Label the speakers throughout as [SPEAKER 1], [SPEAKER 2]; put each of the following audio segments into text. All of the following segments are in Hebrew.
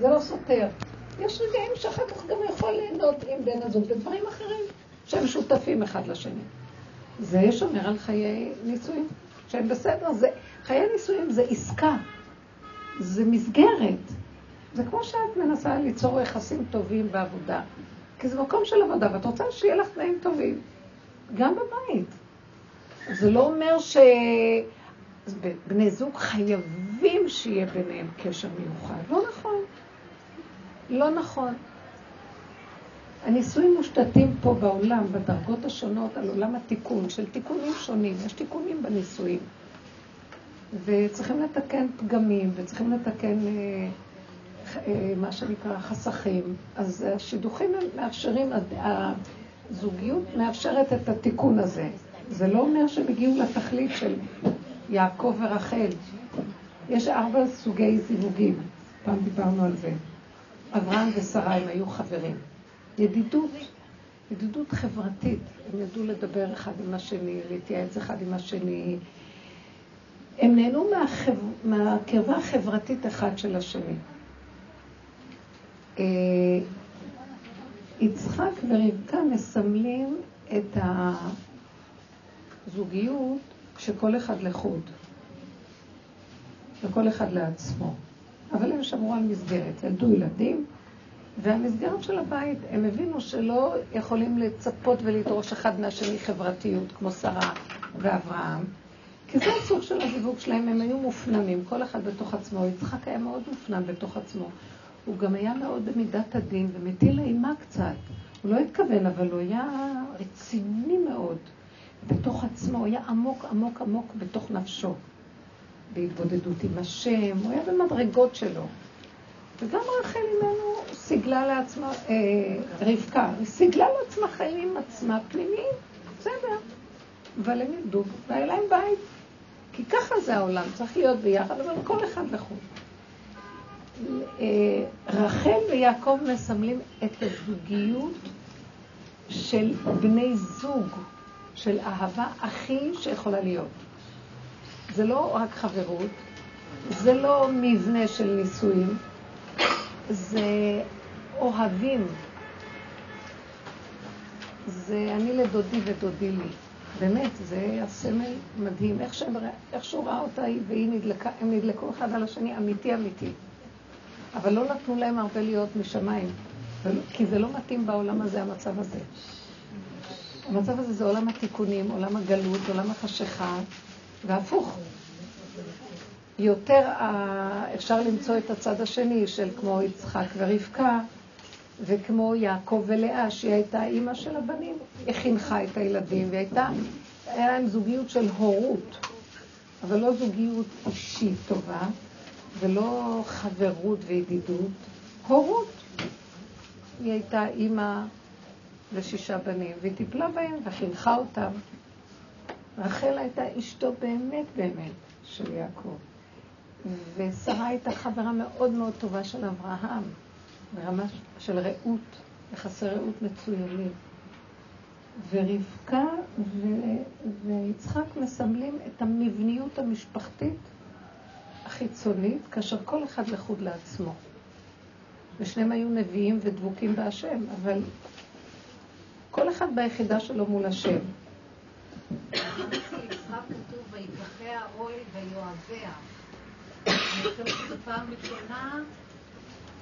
[SPEAKER 1] זה לא סותר. יש רגעים שאחר כך גם יכול ליהנות עם בן הזוג בדברים אחרים, שהם שותפים אחד לשני. זה שומר על חיי נישואים, שהם בסדר. זה, חיי נישואים זה עסקה, זה מסגרת. זה כמו שאת מנסה ליצור יחסים טובים בעבודה. כי זה מקום של עבודה, ואת רוצה שיהיה לך תנאים טובים. גם בבית. זה לא אומר שבני זוג חייבים שיהיה ביניהם קשר מיוחד. לא נכון. לא נכון. הנישואים מושתתים פה בעולם, בדרגות השונות, על עולם התיקון, של תיקונים שונים. יש תיקונים בנישואים. וצריכים לתקן פגמים, וצריכים לתקן אה, אה, מה שנקרא חסכים. אז השידוכים מאפשרים, הזוגיות מאפשרת את התיקון הזה. זה לא אומר שהם הגיעו לתכלית של יעקב ורחל. יש ארבע סוגי זיווגים, פעם דיברנו על זה. אברהם ושרה הם היו חברים. ידידות, ידידות חברתית. הם ידעו לדבר אחד עם השני, להתייעץ אחד עם השני. הם נהנו מהחב... מהקרבה החברתית אחד של השני. אה, יצחק ורבקה מסמלים את הזוגיות כשכל אחד לחוד, וכל אחד לעצמו. אבל הם שמרו על מסגרת, ילדו ילדים, והמסגרת של הבית, הם הבינו שלא יכולים לצפות ולדרוש אחד מהשני חברתיות, כמו שרה ואברהם, כי זה הסוג של הזיווג שלהם, הם היו מופנמים, כל אחד בתוך עצמו. יצחק היה מאוד מופנם בתוך עצמו. הוא גם היה מאוד במידת הדין ומטיל אימה קצת. הוא לא התכוון, אבל הוא היה רציני מאוד בתוך עצמו, הוא היה עמוק עמוק עמוק בתוך נפשו. בהתבודדות עם השם, הוא היה במדרגות שלו. וגם רחל אימנו סיגלה לעצמה, אה, רבקה, סיגלה לעצמה חיים עם עצמה פנימיים, בסדר. אבל הם ילדו, והיה להם בית. כי ככה זה העולם, צריך להיות ביחד, אבל כל אחד לחוד. אה, רחל ויעקב מסמלים את הזוגיות של בני זוג, של אהבה הכי שיכולה להיות. זה לא רק חברות, זה לא מבנה של נישואים, זה אוהבים. זה אני לדודי ודודי לי. באמת, זה הסמל מדהים. איך, שהם, איך שהוא ראה אותה והיא נדלקה, הם נדלקו אחד על השני, אמיתי אמיתי. אבל לא נתנו להם הרבה להיות משמיים, כי זה לא מתאים בעולם הזה, המצב הזה. המצב הזה זה עולם התיקונים, עולם הגלות, עולם החשיכה, והפוך. יותר אפשר למצוא את הצד השני של כמו יצחק ורבקה, וכמו יעקב ולאה, שהיא הייתה אימא של הבנים, היא חינכה את הילדים, והייתה, היה להם זוגיות של הורות, אבל לא זוגיות אישית טובה, ולא חברות וידידות, הורות. היא הייתה אימא לשישה בנים, והיא טיפלה בהם וחינכה אותם. רחל הייתה אשתו באמת באמת של יעקב. ושרה הייתה חברה מאוד מאוד טובה של אברהם, ברמה של רעות, יחסי רעות מצוינים. ורבקה ו... ויצחק מסמלים את המבניות המשפחתית החיצונית, כאשר כל אחד לחוד לעצמו. ושניהם היו נביאים ודבוקים בהשם, אבל כל אחד ביחידה שלו מול השם.
[SPEAKER 2] כתוב, ויקחיה אוהל ויואביה. אני חושבת שזו פעם ראשונה,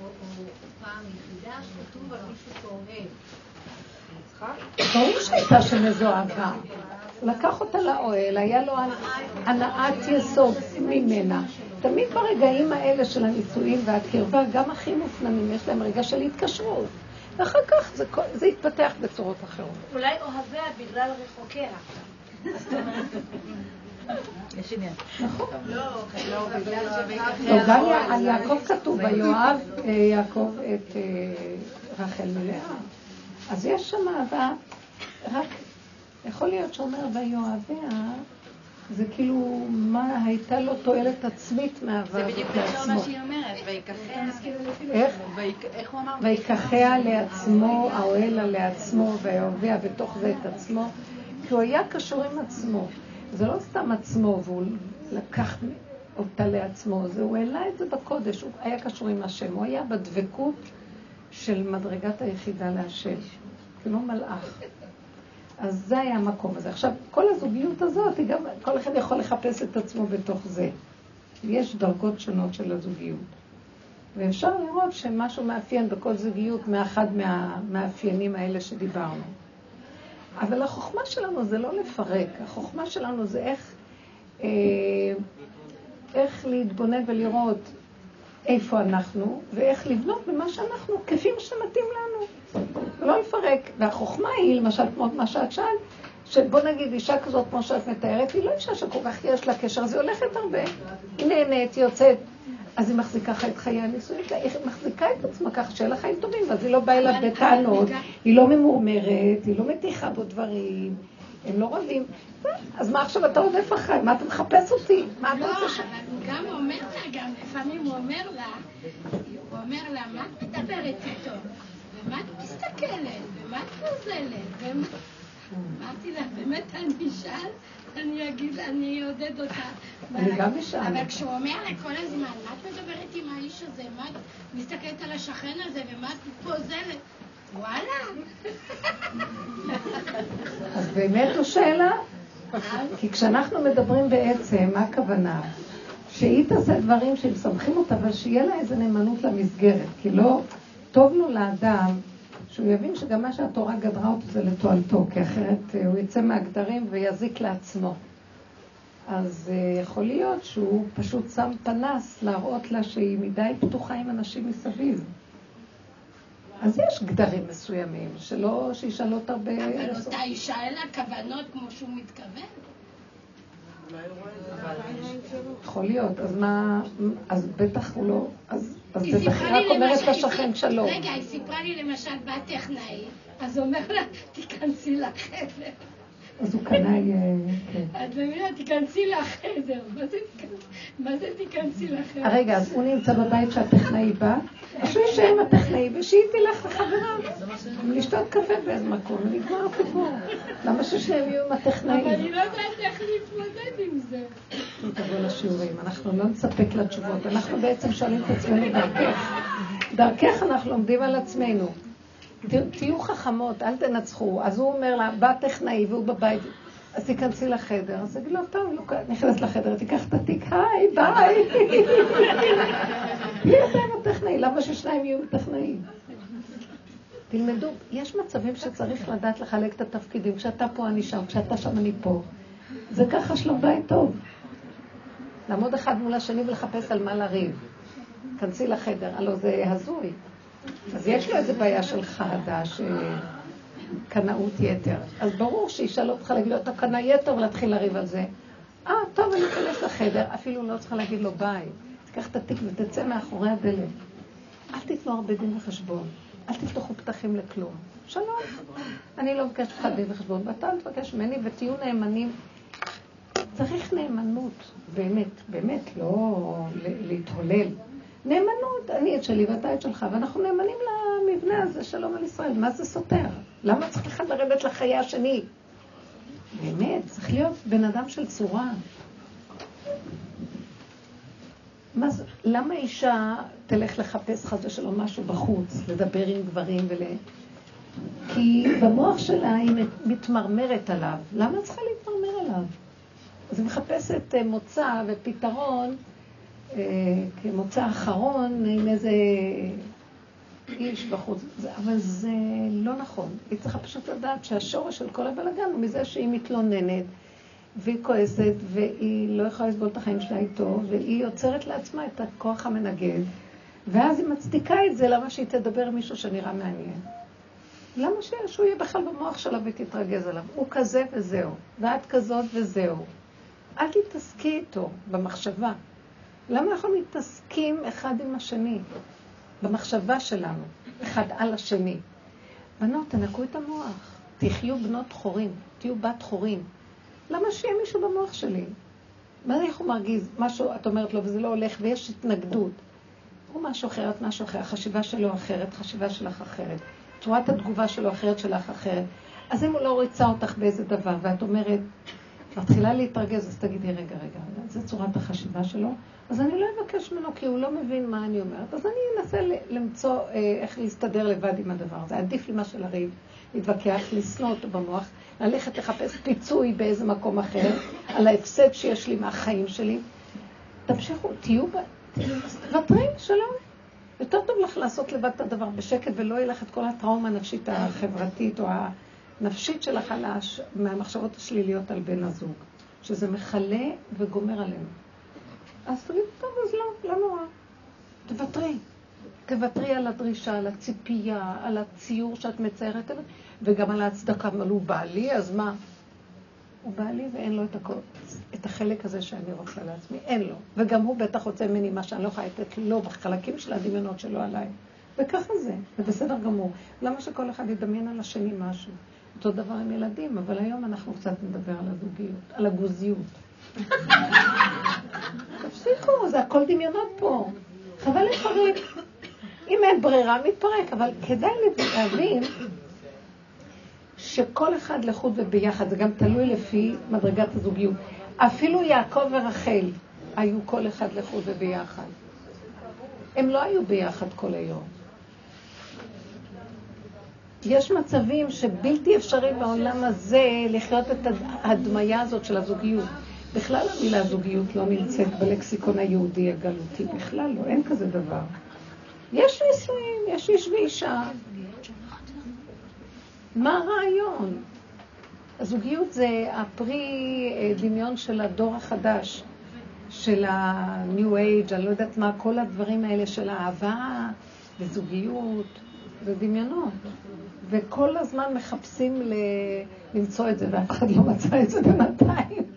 [SPEAKER 2] או פעם יחידה, שכתוב על מישהו כאוהב.
[SPEAKER 1] ברור שהייתה שם איזו אהבה. לקח אותה לאוהל, היה לו הנעת יסוד ממנה. תמיד ברגעים האלה של הנישואים והקרבה, גם הכי מופנמים, יש להם רגע של התקשרות. ואחר כך זה, זה יתפתח בצורות אחרות.
[SPEAKER 2] אולי אוהביה בגלל רחוקיה.
[SPEAKER 1] יש עניין. נכון. לא, לא, לא על יעקב כתוב, ויואב אה, יעקב את אה, רחל מלאה. אז יש שם אהבה, רק יכול להיות שאומר ויואביה, זה כאילו, מה הייתה לו תועלת עצמית מאהבה
[SPEAKER 2] זה בדיוק מה שהיא אומרת, ויקחיה.
[SPEAKER 1] ויקחיה לעצמו, האוהלה לעצמו, ויאהביה בתוך זה את עצמו, כי הוא היה קשור עם עצמו. זה לא סתם עצמו, והוא לקח אותה לעצמו, זה, הוא העלה את זה בקודש, הוא היה קשור עם השם, הוא היה בדבקות של מדרגת היחידה להשם, כמו מלאך. אז זה היה המקום הזה. עכשיו, כל הזוגיות הזאת, גם, כל אחד יכול לחפש את עצמו בתוך זה. יש דרגות שונות של הזוגיות. ואפשר לראות שמשהו מאפיין בכל זוגיות מאחד מהמאפיינים האלה שדיברנו. אבל החוכמה שלנו זה לא לפרק, החוכמה שלנו זה איך, אה, איך להתבונן ולראות איפה אנחנו, ואיך לבנות במה שאנחנו, כפי שמתאים לנו. ולא לפרק. והחוכמה היא, למשל, כמו מה שאת שאלת, שבוא נגיד אישה כזאת, כמו שאת מתארת, היא לא אישה שכל כך יש לה קשר, אז היא הולכת הרבה. היא נהנית, היא יוצאת. אז היא מחזיקה את חיי הנישואים שלה, היא מחזיקה את עצמה ככה שאין לה חיים טובים, אז היא לא באה אליו בטענות, היא לא ממורמרת, היא לא מתיחה בו דברים, הם לא רבים. אז מה עכשיו אתה רודף אחריי? מה אתה מחפש אותי? מה אתה
[SPEAKER 3] רוצה ש... לא, אבל הוא גם אומר לה, גם לפעמים הוא אומר לה, הוא אומר לה, מה את מדברת איתו? ומה את מסתכלת? ומה את פוזלת? אמרתי לה, באמת אני אשאל? אני אגיד, אני אעודד אותה.
[SPEAKER 1] אני גם אשאל.
[SPEAKER 3] אבל כשהוא אומר לה כל הזמן, מה את מדברת עם האיש הזה? מה את מסתכלת על השכן הזה? ומה את פוזלת? וואלה.
[SPEAKER 1] אז באמת זו שאלה? כי כשאנחנו מדברים בעצם, מה הכוונה? שהיא תעשה דברים שהם סומכים אותה, אבל שיהיה לה איזה נאמנות למסגרת. כי לא, טוב לו לאדם שהוא יבין שגם מה שהתורה גדרה אותו זה לתועלתו, כי אחרת הוא יצא מהגדרים ויזיק לעצמו. אז uh, יכול להיות שהוא פשוט שם פנס להראות לה שהיא מדי פתוחה עם אנשים מסביב. אז יש גדרים מסוימים, שלא, שישאלות הרבה...
[SPEAKER 3] אבל אותה אישה אין לה כוונות כמו שהוא מתכוון.
[SPEAKER 1] יכול להיות, אז מה, אז בטח הוא לא, אז בטח היא רק אומרת לשכן שלום.
[SPEAKER 3] רגע, היא סיפרה לי למשל בטכנאי, אז הוא אומר לה, תיכנסי לחדר.
[SPEAKER 1] אז הוא קנה...
[SPEAKER 3] כן. את מבינה, תיכנסי לחדר. מה זה תיכנסי לחדר?
[SPEAKER 1] רגע, אז הוא נמצא בבית שהטכנאי בא, אז שהוא יישאר עם הטכנאי, ושהיא תלך לחברה, לשתות קפה באיזה מקום, ונגמר הסיפור. למה ששניהם יהיו עם הטכנאי?
[SPEAKER 3] אבל היא לא יודעת איך להתמודד עם זה.
[SPEAKER 1] תבוא לשיעורים, אנחנו לא נספק לה תשובות, אנחנו בעצם שואלים את עצמנו דרכך. דרכך אנחנו לומדים על עצמנו. תהיו חכמות, אל תנצחו. אז הוא אומר לה, בא טכנאי והוא בבית, אז תיכנסי לחדר. אז תגיד לו, טוב, לא, נכנס לחדר, תיקח את התיק, היי, ביי. מי אתה עם הטכנאי? למה ששניים יהיו טכנאים? תלמדו, יש מצבים שצריך לדעת לחלק את התפקידים. כשאתה פה אני שם, כשאתה שם אני פה. זה ככה שלום בית טוב. לעמוד אחד מול השני ולחפש על מה לריב. כנסי לחדר, הלוא זה הזוי. אז יש לו איזה בעיה של חרדה, שקנאות יתר. אז ברור שישאל אותך להגיד לו, אתה קנא יתר ולהתחיל לריב על זה. אה, טוב, אני אכנס לחדר, אפילו לא צריכה להגיד לו ביי. תיקח את התיק ותצא מאחורי הדלת. אל תיתנו הרבה דין וחשבון. אל תפתחו פתחים לכלום. שלום. אני לא מבקשת לך דין וחשבון, ואתה אל תבקש ממני ותהיו נאמנים. צריך נאמנות, באמת, באמת, לא להתהולל. נאמנות, אני את שלי ואתה את שלך, ואנחנו נאמנים למבנה הזה, שלום על ישראל. מה זה סותר? למה צריך אחד לרדת לחיי השני? באמת, צריך להיות בן אדם של צורה. מה זה, למה אישה תלך לחפש חס ושלום משהו בחוץ, לדבר עם גברים ול... כי במוח שלה היא מתמרמרת עליו. למה צריכה להתמרמר עליו? אז היא מחפשת אה, מוצא ופתרון כמוצא אחרון עם איזה איש בחוץ, אבל זה לא נכון. היא צריכה פשוט לדעת שהשורש של כל הבלאגן הוא מזה שהיא מתלוננת, והיא כועסת, והיא לא יכולה לסבול את החיים שלה איתו, והיא יוצרת לעצמה את הכוח המנגד, ואז היא מצדיקה את זה, למה שהיא תדבר עם מישהו שנראה מעניין. למה שהוא יהיה בכלל במוח שלה ותתרגז עליו? הוא כזה וזהו, ואת כזאת וזהו. אל תתעסקי איתו במחשבה. למה אנחנו מתעסקים אחד עם השני? במחשבה שלנו, אחד על השני. בנות, תנקו את המוח. תחיו בנות חורים, תהיו בת חורים. למה שיהיה מישהו במוח שלי? מה איך הוא מרגיז? משהו, את אומרת לו, וזה לא הולך, ויש התנגדות. הוא משהו אחר, את משהו אחר, החשיבה שלו אחרת, חשיבה שלך אחרת. צורת התגובה שלו אחרת, שלך אחרת. אז אם הוא לא ריצה אותך באיזה דבר, ואת אומרת, מתחילה להתרגז, אז תגידי, רגע, רגע, זו צורת החשיבה שלו, אז אני לא אבקש ממנו, כי הוא לא מבין מה אני אומרת, אז אני אנסה למצוא אה, איך להסתדר לבד עם הדבר הזה. עדיף לי מה של הריב, להתווכח, לשנוא אותו במוח, ללכת לחפש פיצוי באיזה מקום אחר, על ההפסד שיש לי מהחיים שלי. תמשיכו, תהיו, תוותרי, שלום. יותר טוב לך לעשות לבד את הדבר בשקט, ולא יהיה לך את כל הטראומה הנפשית החברתית או הנפשית שלך. מהמחשבות השליליות על בן הזוג, שזה מכלה וגומר עלינו. אז תגידי, טוב, אז לא, לא נורא. תוותרי. תוותרי על הדרישה, על הציפייה, על הציור שאת מציירת, וגם על ההצדקה. אבל הוא בעלי, אז מה? הוא בעלי ואין לו את, הכל, את החלק הזה שאני רוצה לעצמי. אין לו. וגם הוא בטח רוצה ממני מה שאני לא יכולה לתת לו בחלקים של הדמיונות שלו עליי. וככה זה, זה בסדר גמור. למה שכל אחד ידמיין על השני משהו? אותו דבר עם ילדים, אבל היום אנחנו קצת נדבר על הזוגיות, על הגוזיות. תפסיקו, זה הכל דמיונות פה. חבל לפרק. אם אין ברירה, מתפרק, אבל כדאי להבין שכל אחד לחוד וביחד, זה גם תלוי לפי מדרגת הזוגיות. אפילו יעקב ורחל היו כל אחד לחוד וביחד. הם לא היו ביחד כל היום. יש מצבים שבלתי אפשרי בעולם הזה לחיות את ההדמיה הזאת של הזוגיות. בכלל המילה זוגיות לא נמצאת בלקסיקון היהודי הגלותי, בכלל לא, אין כזה דבר. יש נישואים, יש איש ואישה. מה הרעיון? הזוגיות זה הפרי אה, דמיון של הדור החדש, של ה-new age, אני לא יודעת מה, כל הדברים האלה של אהבה וזוגיות, זה דמיונות. וכל הזמן מחפשים. למצוא את זה, ואף אחד לא מצא את זה בינתיים.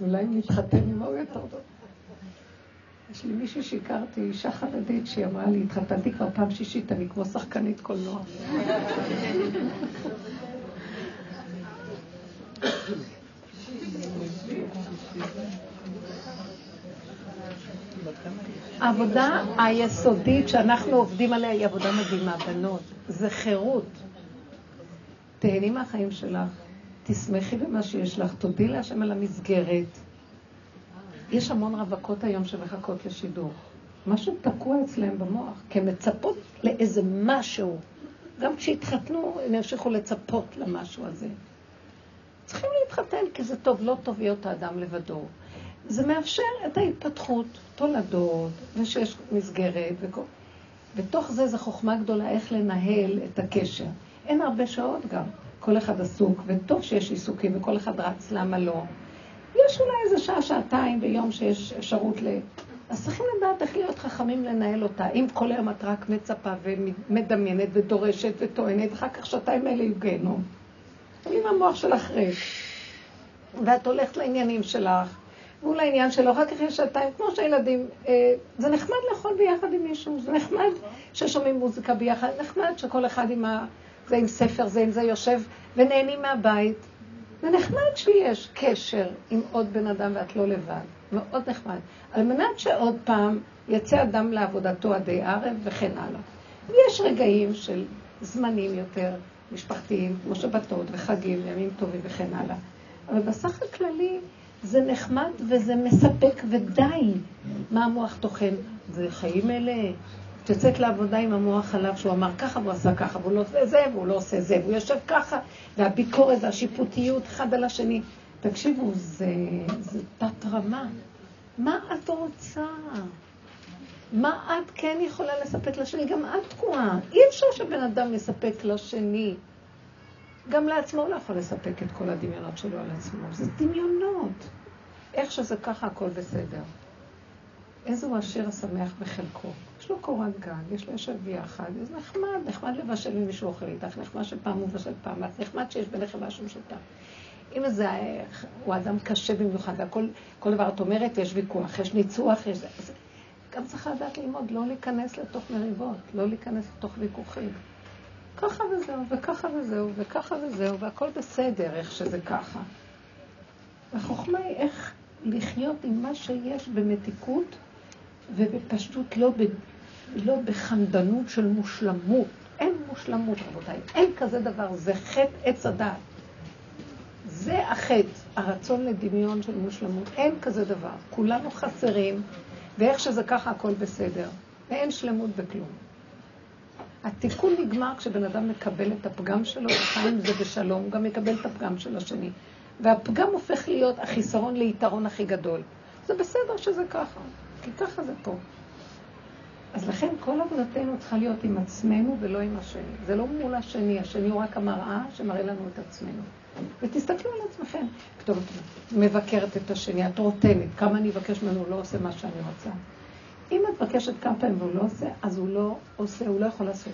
[SPEAKER 1] אולי נתחתן עם ההוא יותר טוב. יש לי מישהי שהכרתי, אישה חרדית, שהיא אמרה לי, התחתנתי כבר פעם שישית, אני כמו שחקנית קולנוע. העבודה היסודית שאנחנו עובדים עליה היא עבודה מדהימה, בנות. זה חירות. תהני מהחיים שלך, תשמחי במה שיש לך, תודי להשם על המסגרת. יש המון רווקות היום שמחכות לשידור. משהו תקוע אצלהם במוח, כי הן מצפות לאיזה משהו. גם כשהתחתנו, הם ימשיכו לצפות למשהו הזה. צריכים להתחתן, כי זה טוב, לא טוב להיות האדם לבדו. זה מאפשר את ההתפתחות, תולדות, ושיש מסגרת, וכל... בתוך זה זו חוכמה גדולה איך לנהל את הקשר. אין הרבה שעות גם, כל אחד עסוק, וטוב שיש עיסוקים וכל אחד רץ, למה לא? יש אולי איזה שעה, שעתיים ביום שיש אפשרות ל... אז צריכים לדעת איך להיות חכמים לנהל אותה. אם כל היום את רק מצפה ומדמיינת ודורשת וטוענת, אחר כך שעתיים האלה יהיו גיהנום. אם המוח שלך ריק, ואת הולכת לעניינים שלך, והוא לעניין שלו, אחר כך יש שעתיים, כמו שהילדים, אה, זה נחמד לאכול ביחד עם מישהו, זה נחמד ששומעים מוזיקה ביחד, נחמד שכל אחד עם ה... זה עם ספר, זה עם זה יושב ונהנים מהבית. זה נחמד שיש קשר עם עוד בן אדם ואת לא לבד, מאוד נחמד. על מנת שעוד פעם יצא אדם לעבודתו עדי ערב וכן הלאה. יש רגעים של זמנים יותר משפחתיים, כמו שבתות וחגים, ימים טובים וכן הלאה. אבל בסך הכללי זה נחמד וזה מספק ודי מה המוח טוחן. זה חיים אלה. את יוצאת לעבודה עם המוח עליו שהוא אמר ככה והוא עשה ככה, והוא לא עושה זה והוא לא עושה זה, והוא יושב ככה, והביקורת והשיפוטיות אחד על השני. תקשיבו, זה, זה תת רמה. מה את רוצה? מה את כן יכולה לספק לשני? גם את תקועה. אי אפשר שבן אדם יספק לשני. גם לעצמו לא יכול לספק את כל הדמיונות שלו על עצמו. זה דמיונות. איך שזה ככה, הכל בסדר. איזה הוא עשיר השמח בחלקו. יש לו קורת גג, יש לו יושב ביחד, זה נחמד, נחמד לבשל עם מישהו אוכל איתך, נחמד שפעם הוא מבשל פעם, נחמד שיש ביניכם משהו משותף. אם זה הוא אדם קשה במיוחד, והכל, כל דבר את אומרת, יש ויכוח, יש ניצוח, יש... אז גם צריך לדעת ללמוד, לא להיכנס לתוך מריבות, לא להיכנס לתוך ויכוחים. ככה וזהו, וככה וזהו, וככה וזהו, והכל בסדר, איך שזה ככה. החוכמה היא איך לחיות עם מה שיש במתיקות ובפשטות, לא, לא בחמדנות של מושלמות. אין מושלמות, רבותיי. אין כזה דבר, זה חטא עץ הדעת. זה החטא, הרצון לדמיון של מושלמות. אין כזה דבר. כולנו חסרים, ואיך שזה ככה הכל בסדר. ואין שלמות בכלום. התיקון נגמר כשבן אדם מקבל את הפגם שלו, וחי עם זה בשלום, הוא גם מקבל את הפגם של השני. והפגם הופך להיות החיסרון ליתרון הכי גדול. זה בסדר שזה ככה, כי ככה זה פה. אז לכן כל עבודתנו צריכה להיות עם עצמנו ולא עם השני. זה לא מול השני, השני הוא רק המראה שמראה לנו את עצמנו. ותסתכלו על עצמכם. טוב, מבקרת את השני, את רוטנת, כמה אני אבקש ממנו, הוא לא עושה מה שאני רוצה. אם את מבקשת כמה פעמים והוא לא עושה, אז הוא לא עושה, הוא לא יכול לעשות.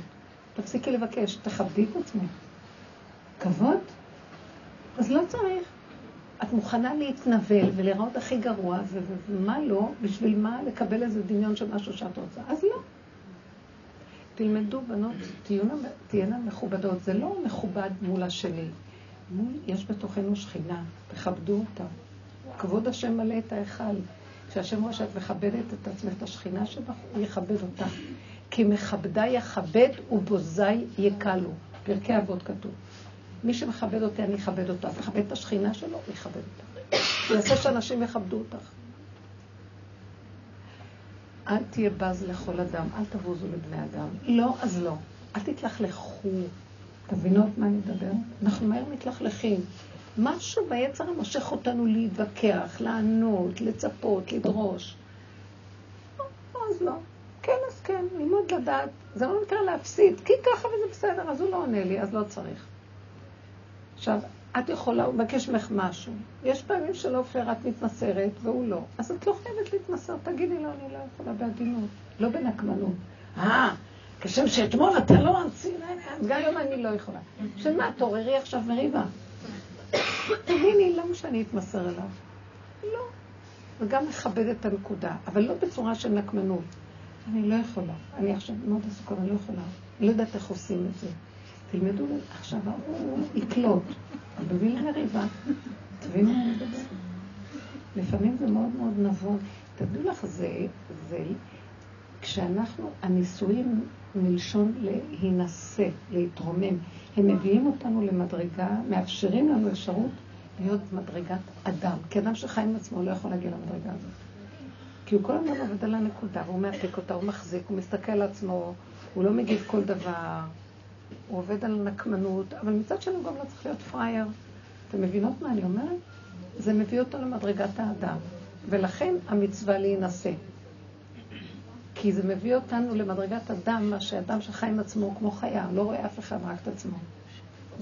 [SPEAKER 1] תפסיקי לבקש, תכבדי את עצמך. כבוד? אז לא צריך. את מוכנה להתנבל ולראות הכי גרוע, ומה לא, בשביל מה לקבל איזה דמיון של משהו שאת רוצה? אז לא. תלמדו, בנות, תהיינה, תהיינה מכובדות. זה לא מכובד מול השני. מול, יש בתוכנו שכינה, תכבדו אותה. כבוד השם מלא את ההיכל. כשהשם רואה שאת מכבדת את עצמך, את השכינה שבך, הוא יכבד אותך. כי מכבדי יכבד ובוזי יקלו. פרקי אבות כתוב. מי שמכבד אותי, אני אכבד אותה. מכבד את השכינה שלו, הוא יכבד אותה. הוא יעשה שאנשים יכבדו אותך. אל תהיה בז לכל אדם, אל תבוזו לבני אדם. לא, אז לא. אל תתלכלכו. תבינות מה אני מדבר? אנחנו מהר מתלכלכים. משהו ביצר מושך אותנו להתווכח, לענות, לצפות, לדרוש. אז לא. כן, אז כן, ללמוד לדעת. זה לא נקרא להפסיד, כי ככה וזה בסדר, אז הוא לא עונה לי, אז לא צריך. עכשיו, את יכולה, הוא מבקש ממך משהו. יש פעמים שלא פייר, את מתמסרת, והוא לא. אז את לא חייבת להתמסר, תגידי לו, אני לא יכולה בעדינות, לא בנקמנות. אה, כשם שאתמול אתה לא אמציא, אז גם היום אני לא יכולה. של מה, תעוררי עכשיו מריבה. תביני, למה שאני אתמסר אליו? לא. וגם מכבד את הנקודה, אבל לא בצורה של נקמנות. אני לא יכולה. אני עכשיו מאוד עסוקה, אני לא יכולה. אני לא יודעת איך עושים את זה. תלמדו, עכשיו הוא יקלוט. מביא למריבה. תבינו מה אני מדבר? לפעמים זה מאוד מאוד נבון. תדעו לך, זה, זה, כשאנחנו, הנישואים מלשון להינשא, להתרומם, הם מביאים אותנו למדרגה, מאפשרים לנו אפשרות להיות מדרגת אדם. כי אדם שחי עם עצמו לא יכול להגיע למדרגה הזאת. כי הוא כל הזמן עובד על הנקודה, והוא מאפק אותה, הוא מחזיק, הוא מסתכל על עצמו, הוא לא מגיב כל דבר, הוא עובד על נקמנות, אבל מצד שני הוא גם לא צריך להיות פראייר. אתם מבינות מה אני אומרת? זה מביא אותו למדרגת האדם, ולכן המצווה להינשא. כי זה מביא אותנו למדרגת אדם, מה שאדם שחי עם עצמו כמו חיה, לא רואה אף אחד, רק את עצמו.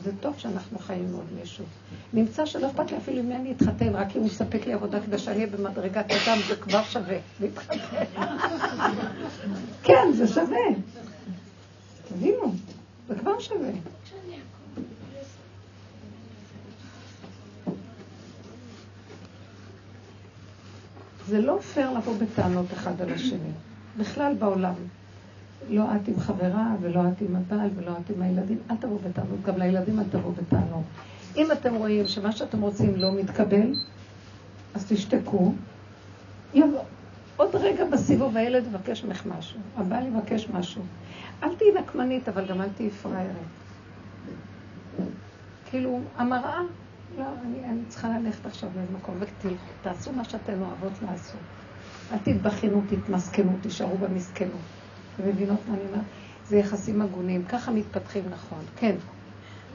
[SPEAKER 1] זה טוב שאנחנו חיים עם עוד מישהו. נמצא שלא אכפת לי אפילו אם אני אתחתן, רק אם הוא מספק לי עבודה כדי שאני אהיה במדרגת אדם, זה כבר שווה להתחתן. כן, זה שווה. תבינו, זה כבר שווה. זה לא פייר לבוא בטענות אחד על השני. בכלל בעולם. לא את עם חברה, ולא את עם הבעל, ולא את עם הילדים. אל תבואו בטענות, גם לילדים אל תבואו בטענות. אם אתם רואים שמה שאתם רוצים לא מתקבל, אז תשתקו. יבוא. עוד רגע בסיבוב הילד יבקש ממך משהו, הבעל יבקש משהו. אל תהיי נקמנית, אבל גם אל תהיי פראיירית. כאילו, המראה, לא, אני, אני צריכה ללכת עכשיו לאיזה מקום, ותעשו מה שאתן אוהבות לעשות. אל תתבכינו, תתמסכנו, תישארו במסכנות. אתם מבינות מה אני אומרת? זה יחסים הגונים, ככה מתפתחים נכון. כן.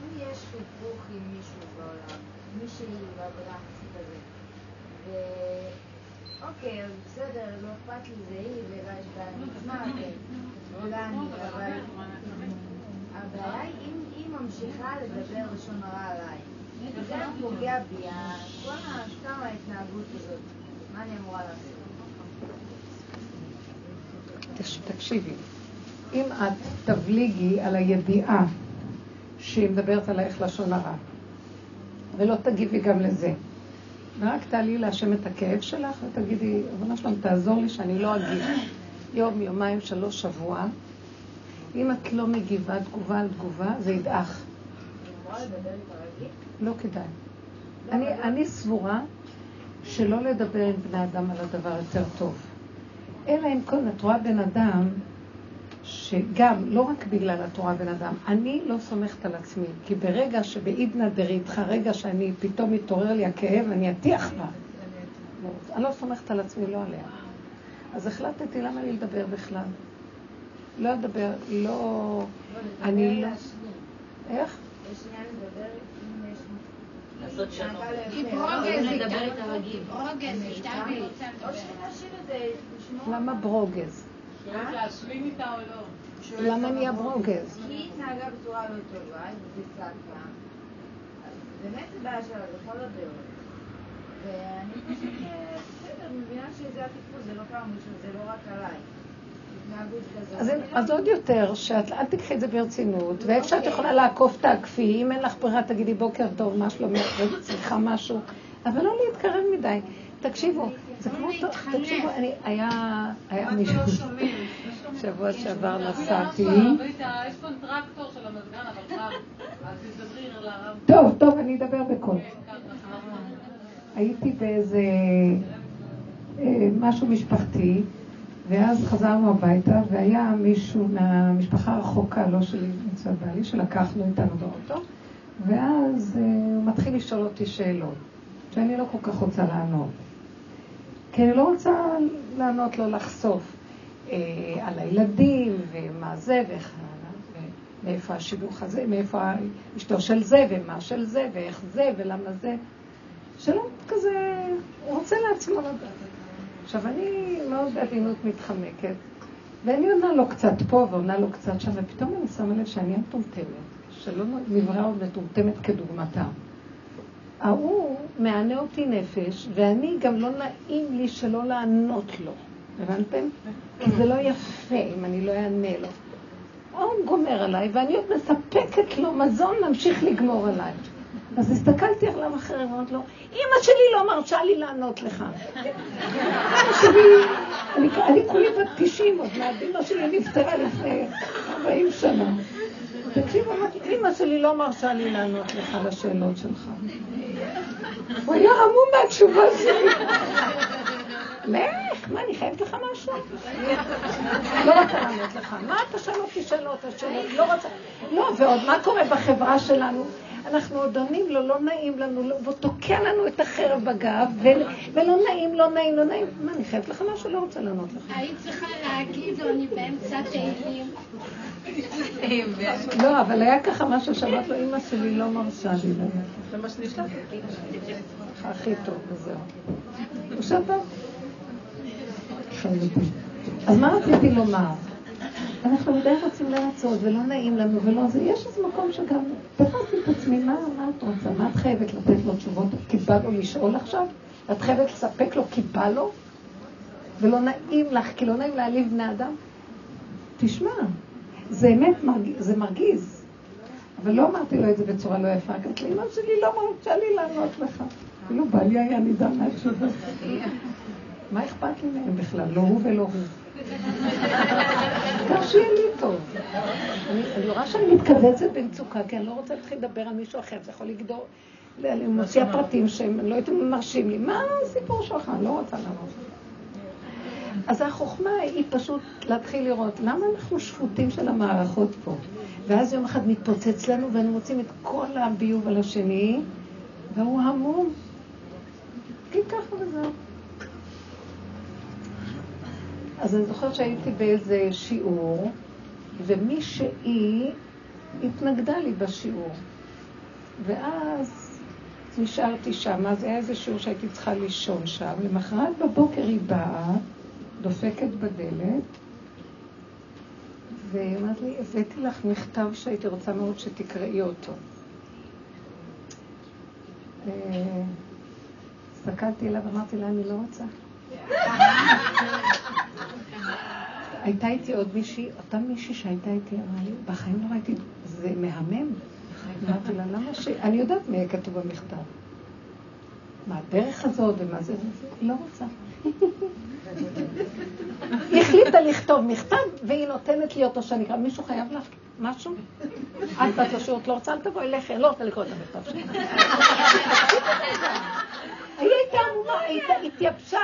[SPEAKER 4] אם יש חיכוך עם מישהו בעולם, מישהי בעבודה כזה, ואוקיי, אז בסדר, לא אכפת לי, זה היא, ואולי אני, אבל הבעיה היא אם היא ממשיכה לדבר לשון הרע עליי. וזה פוגע בי, כל סתם ההתנהגות הזאת, מה אני אמורה לעשות?
[SPEAKER 1] תקשיבי, אם את תבליגי על הידיעה שהיא מדברת עלייך לשון הרע, ולא תגיבי גם לזה, ורק תעלי להשם את הכאב שלך ותגידי, רבנה שלום, תעזור לי שאני לא אגיב. יום, יומיים, שלוש, שבוע. אם את לא מגיבה תגובה על תגובה, זה ידעך. לא כדאי. אני, אני סבורה שלא לדבר עם בני אדם על הדבר יותר טוב. אלא אם כן את רואה בן אדם שגם, לא רק בגלל התורה בן אדם, אני לא סומכת על עצמי, כי ברגע שבעידנא דריתך, רגע שאני, פתאום מתעורר לי הכאב, אני אטיח בה. אני לא סומכת על עצמי, לא עליה. אז החלטתי למה לי לדבר בכלל. לא לדבר, לא... אני לא... איך?
[SPEAKER 5] לעשות שלום.
[SPEAKER 1] למה ברוגז?
[SPEAKER 6] לא?
[SPEAKER 1] למה נהיה ברוגז?
[SPEAKER 4] כי היא התנהגה בצורה לא טובה, היא צעקה. אז באמת זה בעיה שלה בכל הדעות. ואני פשוט, אה, בסדר, מבינה שזה הטיפול, זה לא פעם ראשונה, זה לא רק עליי.
[SPEAKER 1] אז,
[SPEAKER 4] אני לא-
[SPEAKER 1] אז עוד יותר, שאת אל תקחי את זה ברצינות, ואיפה שאת יכולה לעקוף תעקפי, אם אין לך ברירה תגידי בוקר טוב, מה שלומך, וצריכה משהו, אבל לא להתקרב מדי. תקשיבו, זה כמו,
[SPEAKER 3] להתחנף.
[SPEAKER 1] תקשיבו, אני, היה, מישהו, שבוע שעבר נסעתי,
[SPEAKER 6] לרם.
[SPEAKER 1] טוב, טוב, אני אדבר בקול.
[SPEAKER 6] ככה.
[SPEAKER 1] הייתי באיזה אה, משהו משפחתי, ואז חזרנו הביתה, והיה מישהו מהמשפחה הרחוקה, לא שלי, מצד בעלי, שלקחנו איתנו באוטו, ואז אה, הוא מתחיל לשאול אותי שאלות, שאני לא כל כך רוצה לענות. כי אני לא רוצה לענות לו לחשוף אה, על הילדים, ומה זה, ואיך... מאיפה השידוך הזה, מאיפה אשתו של זה, ומה של זה, ואיך זה, ולמה זה. שלא כזה, הוא רוצה לעצמו לדעת. עכשיו, אני מאוד בעדינות מתחמקת, ואני עונה לו קצת פה ועונה לו קצת שם, ופתאום אני שמה לב שאני מטומטמת, שלא נבראה עוד מטומטמת כדוגמתה. ההוא מענה אותי נפש, ואני גם לא נעים לי שלא לענות לו. הבנתם? כי זה לא יפה אם אני לא אענה לו. הוא גומר עליי, ואני עוד מספקת לו מזון להמשיך לגמור עליי. אז הסתכלתי עליו אחר, ואמרתי לו, אמא שלי לא מרשה לי לענות לך. אמא שלי, אני כולי בת 90 עוד מעט, אמא שלי נפטרה לפני 40 שנה. תקשיב, אמרתי, אמא שלי לא מרשה לי לענות לך על השאלות שלך. הוא היה המום מהתשובה שלי. לך, מה, אני חייבת לך משהו? לא רוצה לענות לך. מה אתה שואל אותי שאלות? השאלות, לא רוצה... לא, ועוד מה קורה בחברה שלנו? אנחנו עוד עונים לו, לא נעים לנו, לא- והוא תוקע לנו את החרב בגב, ולא נעים, לא נעים, לא נעים. מה, אני חייבת לך משהו? לא רוצה לענות לך.
[SPEAKER 3] היית צריכה להגיד, אני באמצע תהילים.
[SPEAKER 1] לא, אבל היה ככה משהו שאמרת לו, אמא שלי לא מרשה לי.
[SPEAKER 6] זה מה שנשלח.
[SPEAKER 1] הכי טוב, וזהו. הוא שבת. חרדי. אז מה רציתי לומר? אנחנו מדי רוצים לרצות, ולא נעים לנו, ולא זה. יש איזה מקום שגם תפסתי את עצמי, מה, מה את רוצה? מה את חייבת לתת לו תשובות? כי בא לו לשאול עכשיו? את חייבת לספק לו כי בא לו? ולא נעים לך, כי לא נעים להעליב בני אדם? תשמע, זה אמת, מרג... זה מרגיז. אבל לא אמרתי לו את זה בצורה לא יפה, אמרתי לי, אמא שלי לא מרשה לי לענות לך. אפילו בעלי היה נידע מהתשובה. מה אכפת לי מהם בכלל? לא הוא ולא הוא. העיקר שיהיה לי טוב. אני רואה שאני מתכווצת במצוקה, כי אני לא רוצה להתחיל לדבר על מישהו אחר, זה יכול לגדור, אני מוציאה פרטים שהם לא הייתם מרשים לי. מה הסיפור שלך? אני לא רוצה לענות. אז החוכמה היא פשוט להתחיל לראות למה אנחנו שפוטים של המערכות פה. ואז יום אחד מתפוצץ לנו ואנו מוצאים את כל הביוב על השני, והוא המום. כי ככה וזהו. אז אני זוכרת שהייתי באיזה שיעור, ומישהי התנגדה לי בשיעור. ואז נשארתי שם, אז היה איזה שיעור שהייתי צריכה לישון שם. למחרת בבוקר היא באה, דופקת בדלת, והיא אמרת לי, הבאתי לך מכתב שהייתי רוצה מאוד שתקראי אותו. אה, הסתכלתי אליו, אמרתי לה, אני לא רוצה. הייתה איתי עוד מישהי, אותה מישהי שהייתה איתי, אמרה לי, בחיים לא ראיתי, זה מהמם. אמרתי לה, למה ש... אני יודעת מה כתוב במכתב. מה הדרך הזאת ומה זה? לא רוצה. היא החליטה לכתוב מכתב, והיא נותנת לי אותו שאני אקרא. מישהו חייב לך משהו? את באת לשירות, לא רוצה, אל תבואי לכי, לא רוצה לקרוא את המכתב שלך. היא הייתה עמומה, היא הייתה- התייבשה.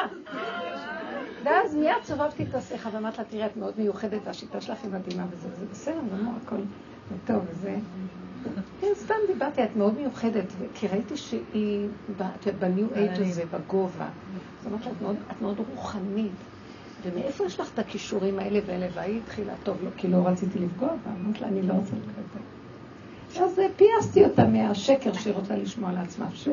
[SPEAKER 1] ואז מיד סובבתי את השיחה ואמרתי לה, תראי, את מאוד מיוחדת והשיטה שלך היא מדהימה וזה, זה בסדר, גמור, הכל טוב וזה. כן, סתם דיברתי, את מאוד מיוחדת, כי ראיתי שהיא בניו אייג' הזה, בגובה. אומרת, את מאוד, את מאוד רוחנית. ומאיפה יש לך את הכישורים האלה והאלה? והיא התחילה, טוב, לא, כי לא רציתי לפגוע בה, אמרתי לה, אני לא רוצה לפגוע בה. אז פייסתי אותה מהשקר שהיא רוצה לשמוע לעצמה. ש...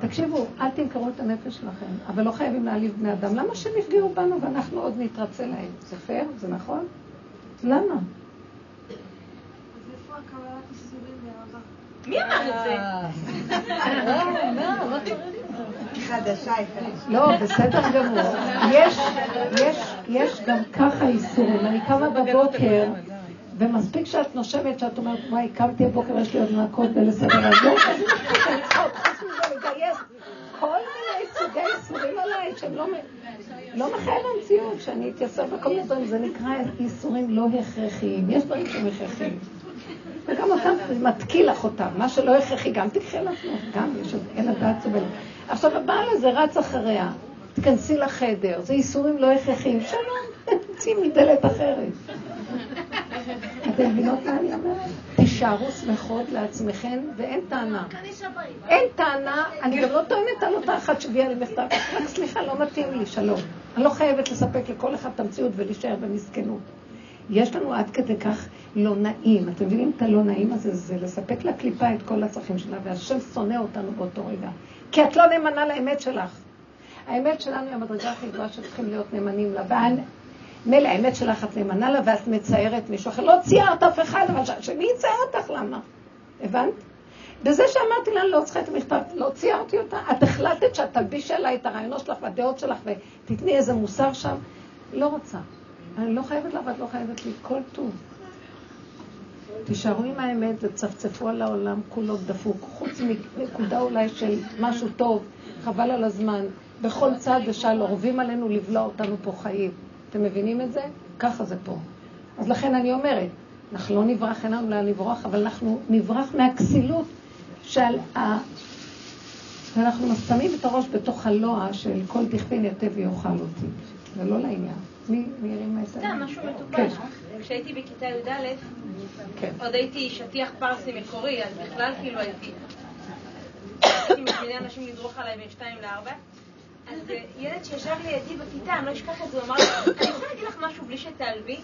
[SPEAKER 1] תקשיבו, אל תמכרו את הנפש שלכם, אבל לא חייבים להעליב בני אדם. למה שהם יפגעו בנו ואנחנו עוד נתרצה להם? זה פייר? זה נכון? למה?
[SPEAKER 3] מי אמר את זה?
[SPEAKER 4] חדשה
[SPEAKER 1] לא, בסדר גמור. יש, יש, יש גם ככה איסורים. אני קמה בבוקר, ומספיק שאת נושמת, שאת אומרת, וואי, קמתי הבוקר, יש לי עוד לנקות ולסדר. אז לא, לגייס כל מיני סוגי איסורים עליי, שהם לא... לא מחייב המציאות, שאני אתייסר בכל מיני דברים, זה נקרא איסורים לא הכרחיים. יש דברים שהם הכרחיים. וגם אותם מתקיל לך אותם. מה שלא הכרחי, גם תקחי לעצמך, גם יש, אין הדעת סובל. עכשיו, הבעל הזה רץ אחריה, תכנסי לחדר, זה איסורים לא הכרחיים. שלום, תצאי מדלת אחרת. אתם מבינות מה אני אומרת? תישארו שמחות לעצמכם, ואין טענה. אין טענה, אני גם לא טוענת על אותה אחת שהביאה לי מכתב, רק סליחה, לא מתאים לי, שלום. אני לא חייבת לספק לכל אחד את המציאות ולהישאר במסכנות. יש לנו עד כדי כך לא נעים. אתם מבינים את הלא נעים הזה? זה לספק לקליפה את כל הצרכים שלה, והשם שונא אותנו באותו רגע. כי את לא נאמנה לאמת שלך. האמת שלנו היא המדרגה הכי גבוהה שצריכים להיות נאמנים לה. מילא האמת שלך את נאמנה לה ואת מציירת מישהו אחר. לא ציירת אף אחד, אבל שמי יצייר אותך? למה? הבנת? בזה שאמרתי לה, לא צריכה את המכתב, לא ציירתי אותה. את החלטת שאת תלבישי עליי את הרעיונות שלך והדעות שלך ותתני איזה מוסר שם? לא רוצה. אני לא חייבת לה ואת לא חייבת לי כל טוב. תישארו עם האמת וצפצפו על העולם כולו דפוק, חוץ מנקודה אולי של משהו טוב, חבל על הזמן. בכל צעד ושעל אורבים עלינו לבלוע אותנו פה חיים. אתם מבינים את זה? ככה זה פה. אז לכן אני אומרת, אנחנו לא נברח, אין לנו לאן לברוח, אבל אנחנו נברח מהכסילות שעל ה... ואנחנו שמים את הראש בתוך הלוע של כל דכפין יתה ויאכל אותי. זה לא לעניין. מי הרימה את
[SPEAKER 3] זה? סתם, משהו מטופש. כשהייתי בכיתה י"א, כן. עוד הייתי שטיח פרסי מקורי, אז בכלל כאילו הייתי... הייתי מזמינה אנשים לדרוך עליי בין שתיים לארבע. אז אה, ילד שישב לידי בכיתה, אני לא אשכח את זה, הוא אמר לי, אני יכולה להגיד לך משהו בלי שתעלבי?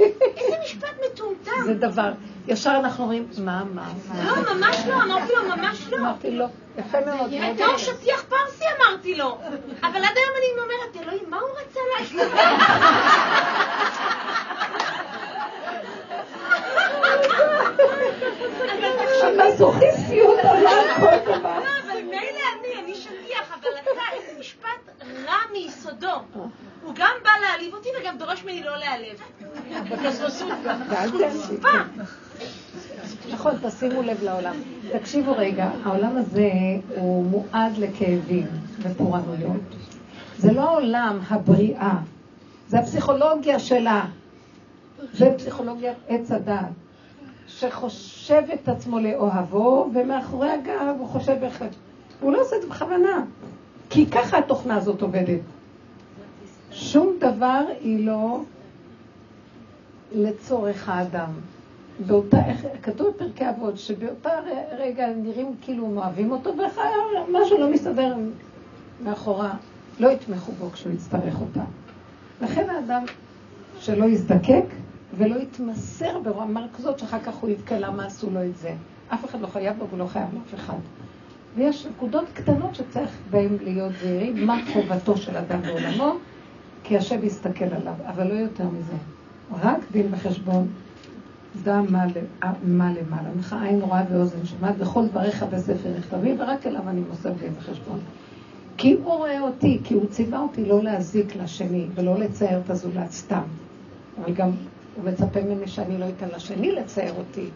[SPEAKER 3] איזה משפט מטומטם.
[SPEAKER 1] זה דבר. ישר אנחנו אומרים, מה, מה,
[SPEAKER 3] מה? לא, ממש לא, אמרתי לו, ממש לא.
[SPEAKER 1] אמרתי לו, יפה מאוד.
[SPEAKER 3] בתור שטיח פרסי אמרתי לו. אבל עד היום אני אומרת, אלוהים, מה הוא רצה להגיד?
[SPEAKER 1] המזוכיסטיות עולה כל דבר.
[SPEAKER 3] לא, אבל מילא אני, אני שטיח, אבל אתה, איזה משפט רע מיסודו. הוא גם בא להעליב אותי וגם דורש ממני לא להעלב.
[SPEAKER 1] נכון, תשימו לב לעולם. תקשיבו רגע, העולם הזה הוא מועד לכאבים ופורענויות. זה לא העולם הבריאה, זה הפסיכולוגיה שלה. זה פסיכולוגיית עץ הדעת. שחושב את עצמו לאוהבו, ומאחורי הגב הוא חושב בהחלט. הוא לא עושה את זה בכוונה, כי ככה התוכנה הזאת עובדת. שום דבר היא לא לצורך האדם. באותה, כתוב בפרקי אבות, שבאותה רגע הם נראים כאילו הם אוהבים אותו, ואחר משהו לא מסתדר מאחורה, לא יתמכו בו כשהוא יצטרך אותה. לכן האדם שלא יזדקק, ולא יתמסר ברמה כזאת שאחר כך הוא יבכה למה עשו לו את זה. אף אחד לא חייב לו ולא חייב לאף אחד. ויש נקודות קטנות שצריך בהן להיות זהירים, מה חובתו של אדם בעולמו, כי השם יסתכל עליו, אבל לא יותר מזה. רק דין וחשבון, דע מה, מה למעלה. לך עין רואה ואוזן שומעת, וכל דבריך בספר נכתבים, ורק אליו אני מוסר דין וחשבון. כי הוא רואה אותי, כי הוא ציווה אותי לא להזיק לשני ולא לצייר את הזולת סתם. אבל גם הוא מצפה ממני שאני לא אתן לשני לצייר אותי,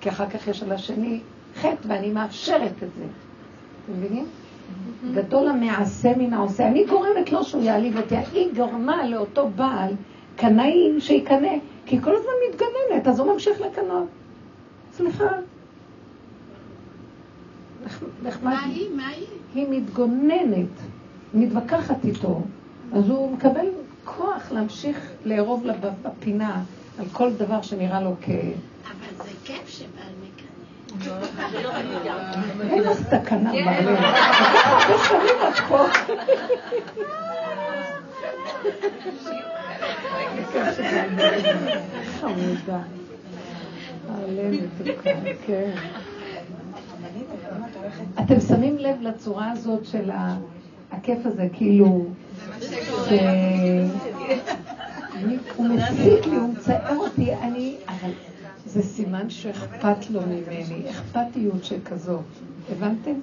[SPEAKER 1] כי אחר כך יש על השני חטא ואני מאפשרת את זה. אתם מבינים? גדול המעשה מן העושה. אני גורמת לו שהוא יעליב אותי. היא גורמה לאותו בעל קנאי שיקנא, כי היא כל הזמן מתגוננת, אז הוא ממשיך לקנות. סליחה.
[SPEAKER 3] מה היא? מה היא?
[SPEAKER 1] היא מתגוננת, מתווכחת איתו. אז הוא מקבל כוח להמשיך לארוב לה בפינה על כל דבר שנראה לו כ...
[SPEAKER 3] אבל זה כיף שבעל
[SPEAKER 1] לך תקנה בעלי. הרבה שנים את פה. חמודה. הלב כן. אתם שמים לב לצורה הזאת של הכיף הזה, כאילו... ש- הוא מסיק לי, הוא מצער אותי, אני... אבל זה סימן שאכפת לו ממני, אכפתיות שכזו. הבנתם?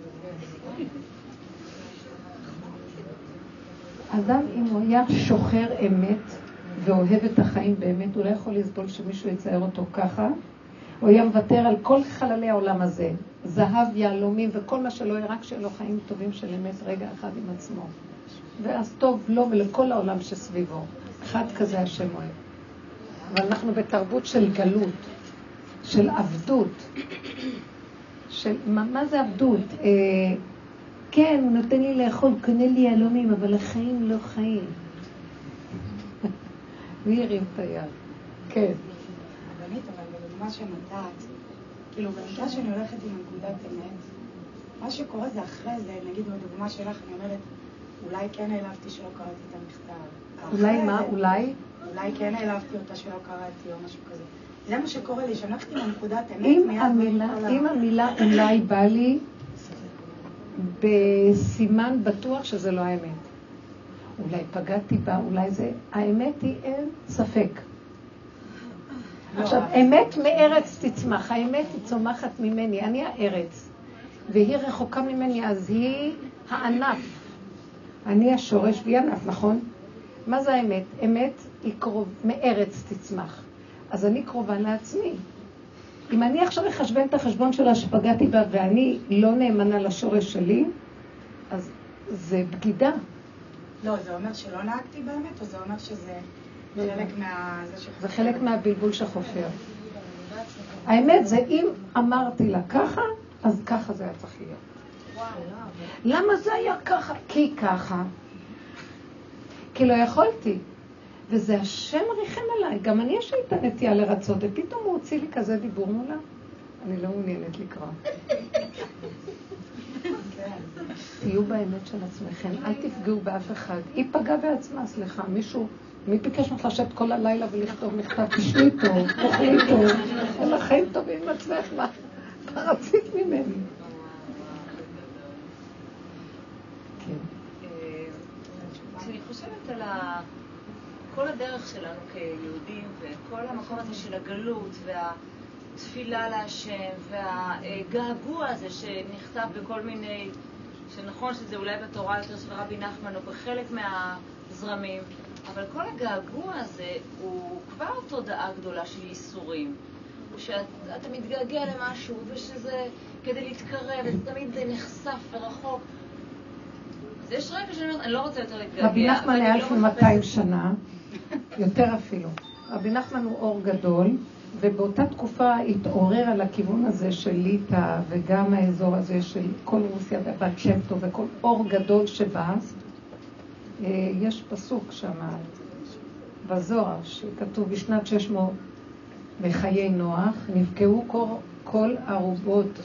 [SPEAKER 1] אדם, אם הוא היה שוחר אמת ואוהב את החיים באמת, הוא לא יכול לסבול שמישהו יצייר אותו ככה. הוא היה מוותר על כל חללי העולם הזה, זהב, יהלומים וכל מה שלא יהיה, רק שיהיה לו חיים טובים של אמת רגע אחד עם עצמו. ואז טוב לו ולכל העולם שסביבו. אחד כזה השם אוהב. אבל אנחנו בתרבות של גלות, של עבדות. של, מה, מה זה עבדות? אה, כן, הוא נותן לי לאכול, קונה לי יהלומים, אבל החיים לא חיים. מי הרים את היד? כן.
[SPEAKER 5] רבנית, אבל בדוגמה שנתת, כאילו במקרה שאני הולכת עם נקודת אמת, מה שקורה זה אחרי זה, נגיד בדוגמה שלך, אני אומרת, אולי כן העלבתי שלא קראתי את המכתב.
[SPEAKER 1] אולי מה? אולי?
[SPEAKER 5] אולי כן העלבתי אותה שלא קראתי או משהו כזה. זה מה שקורה לי, עם הנקודת אמת,
[SPEAKER 1] אם
[SPEAKER 5] מיד
[SPEAKER 1] המילה, אם אולי בא לי בסימן בטוח שזה לא האמת. אולי פגעתי בה, אולי זה... האמת היא אין ספק. עכשיו, אמת מארץ תצמח, האמת היא צומחת ממני, אני הארץ, והיא רחוקה ממני, אז היא הענף. אני השורש והיא ענף, נכון? מה זה האמת? אמת היא קרוב, מארץ תצמח. אז אני קרובה לעצמי. אם אני עכשיו אחשבן את החשבון שלה שפגעתי בה ואני לא נאמנה לשורש שלי, אז זה בגידה.
[SPEAKER 5] לא, זה אומר שלא נהגתי באמת, או זה אומר שזה חלק מה... זה
[SPEAKER 1] חלק מהבלבול שחופר. האמת זה אם אמרתי לה ככה, אז ככה זה היה צריך להיות. למה זה היה ככה? כי ככה. כי לא יכולתי. וזה השם ריחם עליי. גם אני יש לי את הנטייה לרצות, ופתאום הוא הוציא לי כזה דיבור מולה. אני לא מעוניינת לקרוא. תהיו באמת של עצמכם, אל תפגעו באף אחד. היא פגעה בעצמה, סליחה, מישהו, מי ביקש ממך לשבת כל הלילה ולכתוב מכתב? תשני טוב, תאכלי טוב, אין לך חיים טובים עם עצמך, מה רצית ממני?
[SPEAKER 7] כשאני חושבת על ה... כל הדרך שלנו כיהודים, וכל המקום הזה של הגלות, והתפילה להשם, והגעגוע הזה שנכתב בכל מיני, שנכון שזה אולי בתורה יותר של רבי נחמן או בחלק מהזרמים, אבל כל הגעגוע הזה הוא כבר תודעה גדולה של ייסורים. שאתה מתגעגע למשהו, ושזה כדי להתקרב, וזה תמיד נחשף ורחוק. אז יש רגע שאני אומרת, אני לא רוצה יותר להתגעגע.
[SPEAKER 1] רבי נחמן היה
[SPEAKER 7] לא
[SPEAKER 1] לפני
[SPEAKER 7] מחפשת-
[SPEAKER 1] 200 שנה, יותר אפילו. רבי נחמן הוא אור גדול, ובאותה תקופה התעורר על הכיוון הזה של ליטא, וגם האזור הזה של כל רוסיה ובת שם טוב, וכל אור גדול שבא. אה, יש פסוק שם בזוהר, שכתוב בשנת 600 בחיי נוח, נבקעו כל, כל ארובות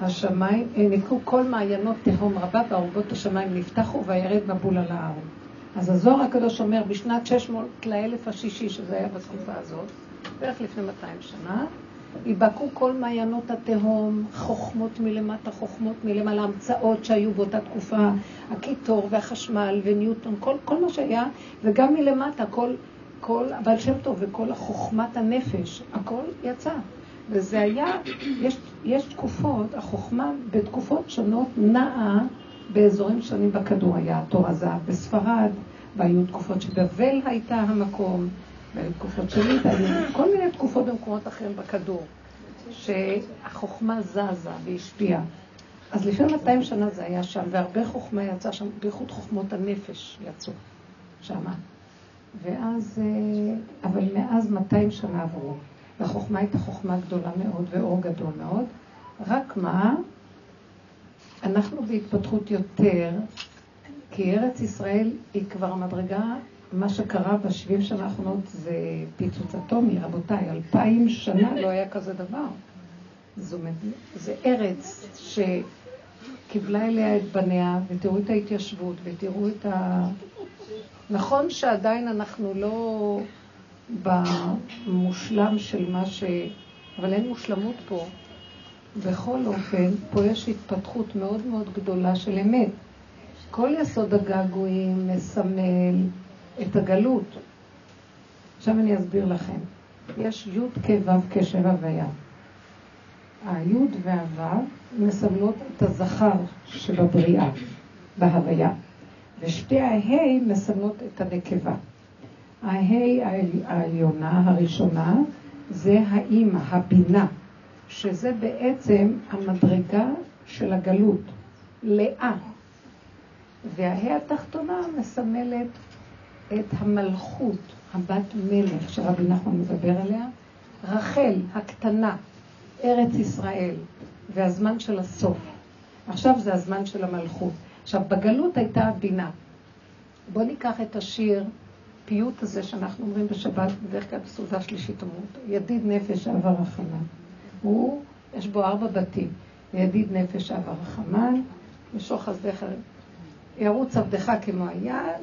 [SPEAKER 1] השמיים, אה, נבקעו כל מעיינות תהום רבה וארובות השמיים נפתחו וירד מבול על ההר. אז הזוהר הקדוש אומר בשנת 600 לאלף השישי, שזה היה בתקופה הזאת, בערך לפני 200 שנה, ייבקעו כל מעיינות התהום, חוכמות מלמטה, חוכמות מלמעלה, המצאות שהיו באותה תקופה, הקיטור והחשמל וניוטון, כל, כל מה שהיה, וגם מלמטה, כל, כל הבעל שם טוב וכל חוכמת הנפש, הכל יצא. וזה היה, יש, יש תקופות, החוכמה בתקופות שונות נעה באזורים שונים בכדור. היה התור הזהב בספרד, והיו תקופות שבבל הייתה המקום, והיו תקופות של ליטא, היו כל מיני תקופות במקומות אחרים בכדור, שהחוכמה זזה והשפיעה. אז לפני 200 שנה זה היה שם, והרבה חוכמה יצא שם, בייחוד חוכמות הנפש יצאו שמה. ואז, אה, אבל מאז 200 שנה עברו. והחוכמה הייתה חוכמה גדולה מאוד ואור גדול מאוד. רק מה, אנחנו בהתפתחות יותר, כי ארץ ישראל היא כבר המדרגה, מה שקרה בשבעים שנה האחרונות זה פיצוץ אטומי, רבותיי, אלפיים שנה לא היה כזה דבר. זו. זה ארץ שקיבלה אליה את בניה, ותראו את ההתיישבות, ותראו את ה... נכון שעדיין אנחנו לא במושלם של מה ש... אבל אין מושלמות פה. בכל אופן, פה יש התפתחות מאוד מאוד גדולה של אמת. כל יסוד הגעגועים מסמל את הגלות. עכשיו אני אסביר לכם. יש י' כו' כשב הוויה. הי' והו' מסמלות את הזכר שבבריאה, בהוויה, ושתי הה' מסמלות את הנקבה. הה' העליונה, הראשונה, זה האימא, הבינה, שזה בעצם המדרגה של הגלות, לאה. וההא התחתונה מסמלת את המלכות, הבת מלך, שרבי נחמן מדבר עליה, רחל הקטנה, ארץ ישראל, והזמן של הסוף. עכשיו זה הזמן של המלכות. עכשיו, בגלות הייתה הבינה. בואו ניקח את השיר, פיוט הזה שאנחנו אומרים בשבת, בדרך כלל בסעודה שלישית אומרות, ידיד נפש אהבה רחמן. הוא, יש בו ארבע בתים, ידיד נפש אהבה רחמן, ושוך חסדך, ירוץ עבדך כמו היעל,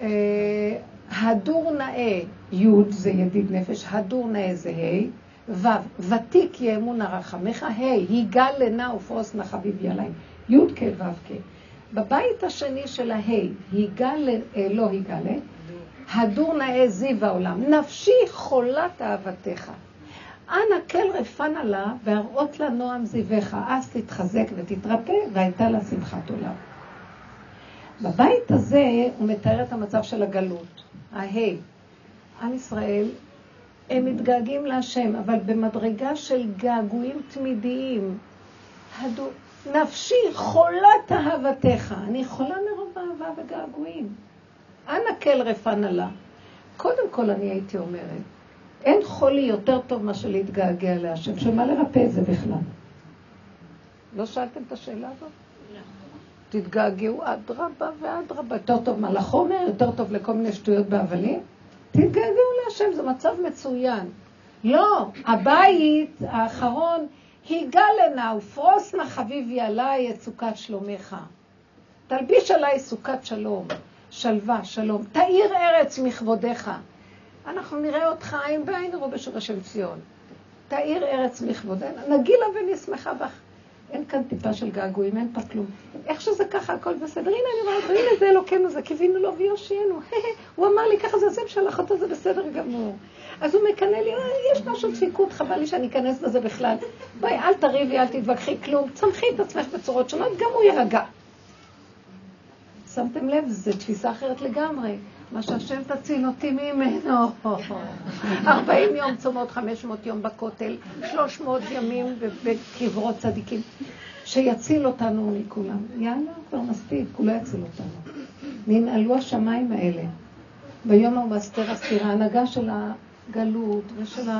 [SPEAKER 1] אה, הדור נאה, י' זה ידיד נפש, הדור נאה זה ה', ו', ותיק יהיה אמון הרחמך, ה', היגל לנא ופרוס נא חביב יליים, י' כ' ו' כ'. בבית השני של ה', היגל, אה, לא היגל, הדור נאה זיו העולם, נפשי חולת אהבתך. אנא כל רפנה לה והראות לה נועם זיווך, אז תתחזק ותתרפא, והייתה לה שמחת עולם. בבית הזה הוא מתאר את המצב של הגלות, ההי. עם ישראל, הם מתגעגעים להשם, אבל במדרגה של געגועים תמידיים. הדו... נפשי חולת אהבתך. אני חולה מרוב אהבה וגעגועים. אנא כל רפנה לה. קודם כל אני הייתי אומרת, אין חולי יותר טוב מאשר להתגעגע להשם, שמה לרפא את זה בכלל? לא שאלתם את השאלה הזאת? תתגעגעו אדרבה ואדרבה. יותר טוב מה לחומר, יותר טוב לכל מיני שטויות בהבלים? תתגעגעו להשם, זה מצב מצוין. לא, הבית האחרון, היגע לנא ופרוס נא חביבי עליי את סוכת שלומך. תלביש עליי סוכת שלום, שלווה, שלום. תאיר ארץ מכבודיך. אנחנו נראה אותך עין בעין רובה של ציון. תאיר ארץ מכבודנו, נגילה ונשמחה בך. אין כאן טיפה של געגועים, אין פה כלום. איך שזה ככה, הכל בסדר. הנה, אני אומרת, הנה זה אלוקינו, זה קיווינו לו ויושיענו. הוא אמר לי, ככה זה השם שלח אותו, זה בסדר גמור. אז הוא מקנא לי, אה, יש משהו דפיקות, חבל לי שאני אכנס בזה בכלל. בואי, אל תריבי, אל תתווכחי כלום, צמחי את עצמך בצורות שונות, גם הוא יירגע. שמתם לב, זו תפיסה אחרת לגמרי. מה שהשם תציל אותי ממנו. 40 יום צומות, 500 יום בכותל, 300 ימים בקברות צדיקים. שיציל אותנו מכולם. יאללה, כבר מספיק, הוא לא יציל אותנו. ננעלו השמיים האלה. ביום ההוא מסתר הסתירה, ההנהגה של הגלות ושל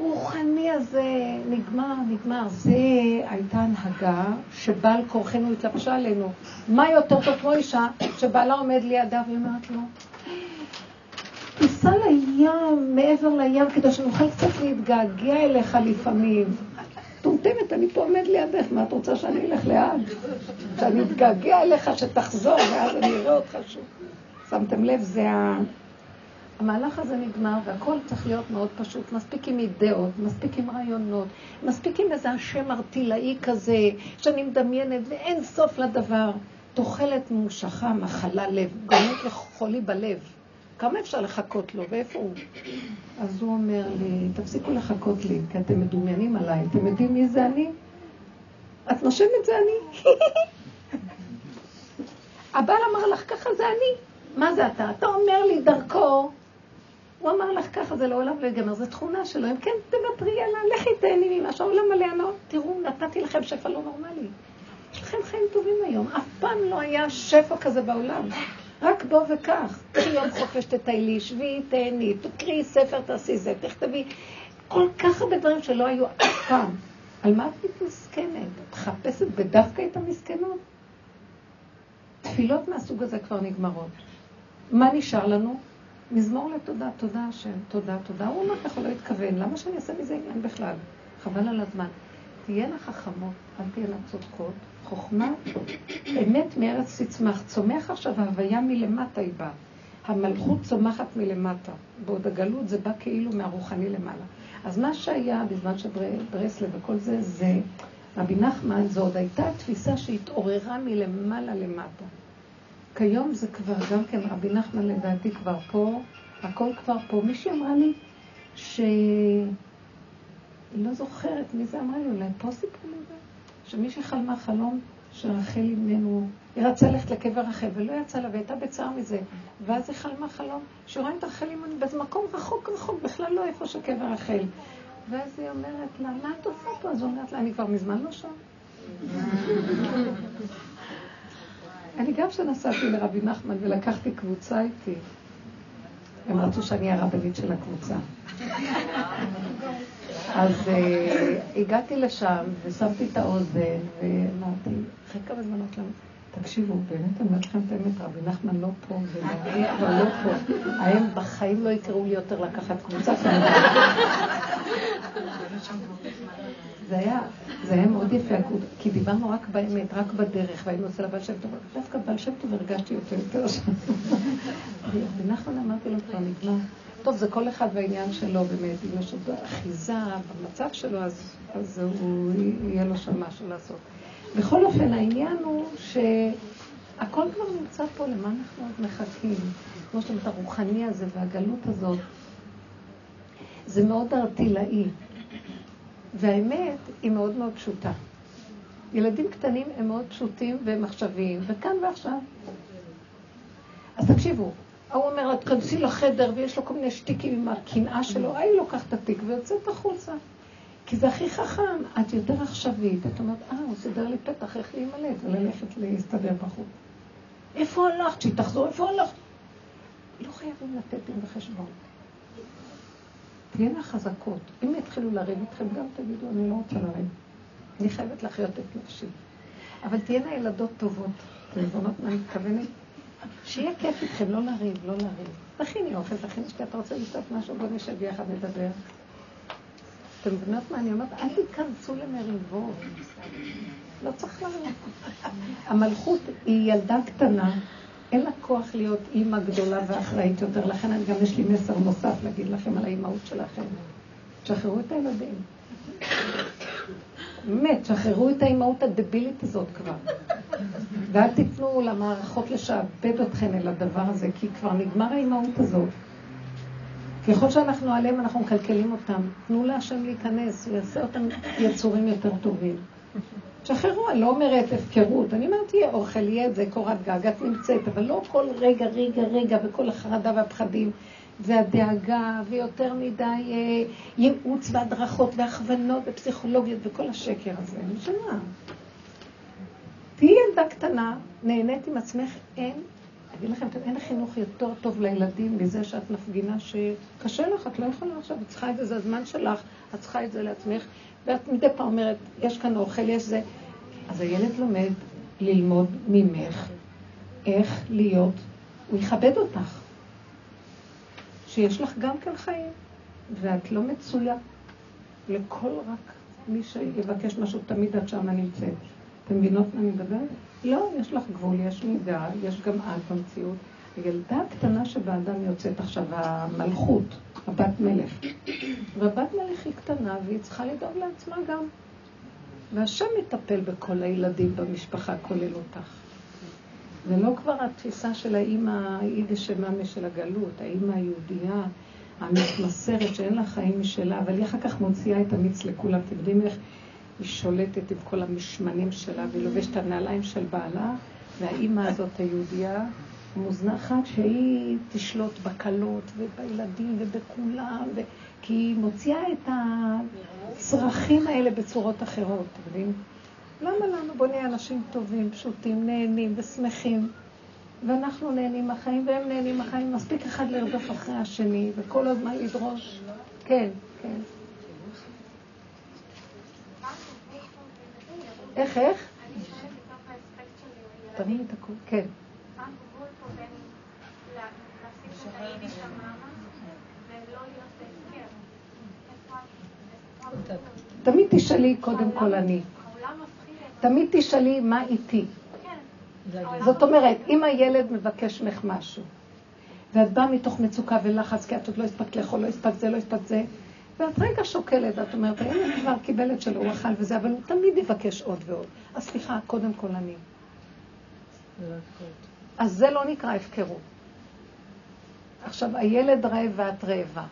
[SPEAKER 1] הרוחני הזה נגמר, נגמר. זה הייתה הנהגה שבעל כורחנו התלבשה עלינו. מה יותר טוב כמו אישה שבעלה עומד לידה והיא אומרת לו, תיסע לים, מעבר לים, כדי שנוכל קצת להתגעגע אליך לפעמים. מטומטמת, אני פה עומד לידך, מה את רוצה שאני אלך לאן? שאני אתגעגע אליך, שתחזור, ואז אני אראה אותך שוב. שמתם לב, זה ה... המהלך הזה נגמר, והכל צריך להיות מאוד פשוט. מספיק עם אידאות, מספיק עם רעיונות, מספיק עם איזה השם ארטילאי כזה, שאני מדמיינת, ואין סוף לדבר. תוחלת ממושכה, מחלה לב, גורמת לחולי בלב. כמה אפשר לחכות לו, ואיפה הוא? אז הוא אומר לי, תפסיקו לחכות לי, כי אתם מדומיינים עליי. אתם יודעים מי זה אני? את נושמת זה אני. הבעל אמר לך, ככה זה אני. מה זה אתה? אתה אומר לי דרכו, הוא אמר לך ככה, זה לעולם לא ייגמר, זו תכונה שלו. אם כן, תוותרי עליה, לכי תהני ממה שהעולם מלא ענות. תראו, נתתי לכם שפע לא נורמלי. יש לכם חיים טובים היום. אף פעם לא היה שפע כזה בעולם. רק בוא וכך. קחי יום חופש תטיילי, שבי, תהני, תקראי ספר, תעשי זה, תכתבי. כל כך הרבה דברים שלא היו אף פעם. על מה את מתמסכנת? את מחפשת בדווקא את המסכנות? תפילות מהסוג הזה כבר נגמרות. מה נשאר לנו? מזמור לתודה, תודה השם, תודה, תודה. הוא אומר ככה, לא התכוון, למה שאני אעשה מזה עניין בכלל? חבל על הזמן. תהיינה חכמות, אל תהיינה צודקות. חוכמה, אמת מארץ תצמח. צומח עכשיו ההוויה מלמטה היא באה. המלכות צומחת מלמטה. בעוד הגלות זה בא כאילו מהרוחני למעלה. אז מה שהיה בזמן של ברסלב וכל זה, זה רבי נחמן, זו עוד הייתה תפיסה שהתעוררה מלמעלה למטה. כיום זה כבר גם כן, רבי נחמן לדעתי כבר פה, הכל כבר פה. מישהי אמרה לי שהיא לא זוכרת מי זה אמרה לי, אולי פה סיפרו לי זה? שמישהי חלמה חלום שרחל אימנו, היא רצה ללכת לקבר רחל ולא יצא לה והייתה בצער מזה. ואז היא חלמה חלום רואה את רחל אימנו במקום רחוק רחוק, בכלל לא איפה שקבר רחל. ואז היא אומרת לה, מה את עושה פה? אז היא אומרת לה, אני כבר מזמן לא שם. אני גם כשנסעתי לרבי נחמן ולקחתי קבוצה איתי, הם רצו שאני הרבנית של הקבוצה. אז אה, הגעתי לשם ושמתי את האוזן ואמרתי, אחרי כמה זמן אמרתי להם, תקשיבו, באמת אני אומרת לכם את האמת, רבי נחמן לא פה, ואני כבר לא פה. הם בחיים לא יקראו לי יותר לקחת קבוצה כמובן. זה היה, זה היה מאוד יפה, כי דיברנו רק באמת, רק בדרך, והיינו אצל הבעל שם טוב, דווקא בעל שם טוב הרגשתי אותו יותר שם. ונחמן אמרתי לו, כבר נגמר. טוב, זה כל אחד והעניין שלו באמת, אם יש עוד אחיזה במצב שלו, אז, אז הוא, יהיה לו שם משהו לעשות. בכל אופן, העניין הוא שהכל כבר נמצא פה, למה אנחנו עוד מחכים? כמו שאתה אומרת, הרוחני הזה והגלות הזאת, זה מאוד ארטילאי. והאמת היא מאוד מאוד פשוטה. ילדים קטנים הם מאוד פשוטים עכשוויים, וכאן ועכשיו. אז תקשיבו, ההוא אומר לה, תכנסי לחדר, ויש לו כל מיני שטיקים עם הקנאה שלו, ההיא לוקחת את התיק ויוצאת החוצה. כי זה הכי חכם, את יותר עכשווית. את אומרת, אה, הוא סידר לי פתח, איך להימלט וללכת להסתדר בחוץ. איפה הלכת? שהיא תחזור, איפה הלכת? לא חייבים לתת דין וחשבון. תהיינה חזקות. אם יתחילו לריב איתכם, גם תגידו, אני לא רוצה לריב. אני חייבת לחיות את נפשי. אבל תהיינה ילדות טובות. אתם מבינות מה אני מתכוונת? שיהיה כיף איתכם, לא לריב, לא לריב. תכיני אוכל, תכיני שתי, אתה רוצה לשתות משהו, בוא נשב יחד נדבר. אתם מבינות מה אני אומרת? אל תיכנסו למריבות. לא צריך לריב. המלכות היא ילדה קטנה, אין לה כוח להיות אימא גדולה ואחראית יותר, לכן אני גם יש לי מסר נוסף להגיד לכם על האימהות שלכם. תשחררו את הילדים. באמת, תשחררו את האימהות הדבילית הזאת כבר. ואל תיתנו למערכות לשעבד אתכם אל הדבר הזה, כי כבר נגמר האימהות הזאת. ככל שאנחנו עליהם, אנחנו מקלקלים אותם. תנו להשם להיכנס, הוא יעשה אותם יצורים יותר טובים. תשחררו, אני לא אומרת הפקרות, אני אומרת, יהיה אוכל, יהיה את זה, קורת גג, את נמצאת, אבל לא כל רגע, רגע, רגע, וכל החרדה והפחדים, והדאגה, ויותר מדי אה, ייעוץ והדרכות והכוונות ופסיכולוגיות וכל השקר הזה. אני שמה. תהיי ילדה קטנה, נהנית עם עצמך, אין, אגיד לכם, אין חינוך יותר טוב לילדים מזה שאת מפגינה שקשה לך, את לא יכולה עכשיו, את צריכה את זה, זה הזמן שלך, את צריכה את זה לעצמך, ואת מדי פעם אומרת, יש כאן אוכל, יש זה. אז הילד לומד ללמוד ממך איך להיות, הוא יכבד אותך. שיש לך גם כן חיים, ואת לא מצויה לכל רק מי שיבקש משהו, תמיד את שמה נמצאת. אתם מבינות מה אני מדברת? לא, יש לך גבול, יש מידה, יש גם את במציאות. הילדה הקטנה שבאדם יוצאת עכשיו, המלכות, הבת מלך. והבת מלך היא קטנה והיא צריכה לדאוג לעצמה גם. והשם מטפל בכל הילדים במשפחה, כולל אותך. זה לא כבר התפיסה של האימא היידיש שמאמה של הגלות, האימא היהודייה המתמסרת שאין לה חיים משלה, אבל היא אחר כך מוציאה את המיץ לכולם. אתם יודעים איך היא שולטת עם כל המשמנים שלה, והיא לובשת את הנעליים של בעלה, והאימא הזאת היהודייה מוזנחת שהיא תשלוט בקלות ובילדים ובכולם, ו... כי היא מוציאה את הצרכים האלה בצורות אחרות, אתם יודעים? למה לנו? בוא נהיה אנשים טובים, פשוטים, נהנים ושמחים. ואנחנו נהנים מהחיים והם נהנים מהחיים, מספיק אחד לרדוף אחרי השני וכל הזמן לדרוש. כן, כן. איך, איך? תרים את הכול. כן.
[SPEAKER 8] מה הגבול פה בין לה- להפסיק את היידיש המאמא ולא להיות בהסכם? איפה ה- איפה הגבול?
[SPEAKER 1] תמיד תשאלי קודם כל אני. תמיד תשאלי מה איתי.
[SPEAKER 8] כן.
[SPEAKER 1] זאת אומרת, אם הילד מבקש ממך משהו, ואת באה מתוך מצוקה ולחץ, כי את עוד לא הספקת לאכול, לא הספקת זה, לא הספקת זה, ואת רגע שוקלת, את אומרת, הילד כבר קיבל את שלו, הוא אכל וזה, אבל הוא תמיד יבקש עוד ועוד. אז סליחה, קודם כל אני. אז זה לא נקרא הפקרות. עכשיו, הילד רעב ואת רעבה.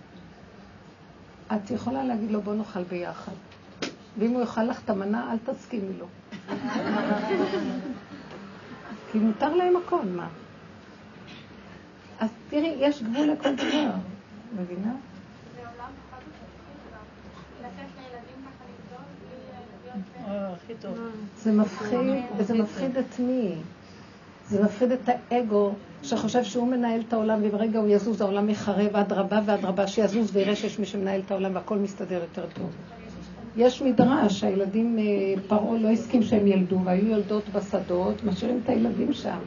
[SPEAKER 1] את יכולה להגיד לו, בוא נאכל ביחד. ואם הוא יאכל לך את המנה, אל תסכימי לו. כי מותר להם הכל, מה? אז תראי, יש גבול לכל דבר, מבינה?
[SPEAKER 8] זה מפחיד,
[SPEAKER 1] וזה מפחיד את מי? זה מפחיד את האגו שחושב שהוא מנהל את העולם, וברגע הוא יזוז העולם יחרב אדרבה ואדרבה, שיזוז ויראה שיש מי שמנהל את העולם והכל מסתדר יותר טוב. יש מדרש, שהילדים, אה, פרעה לא הסכים שהם ילדו, והיו יולדות בשדות, משאירים את הילדים שם.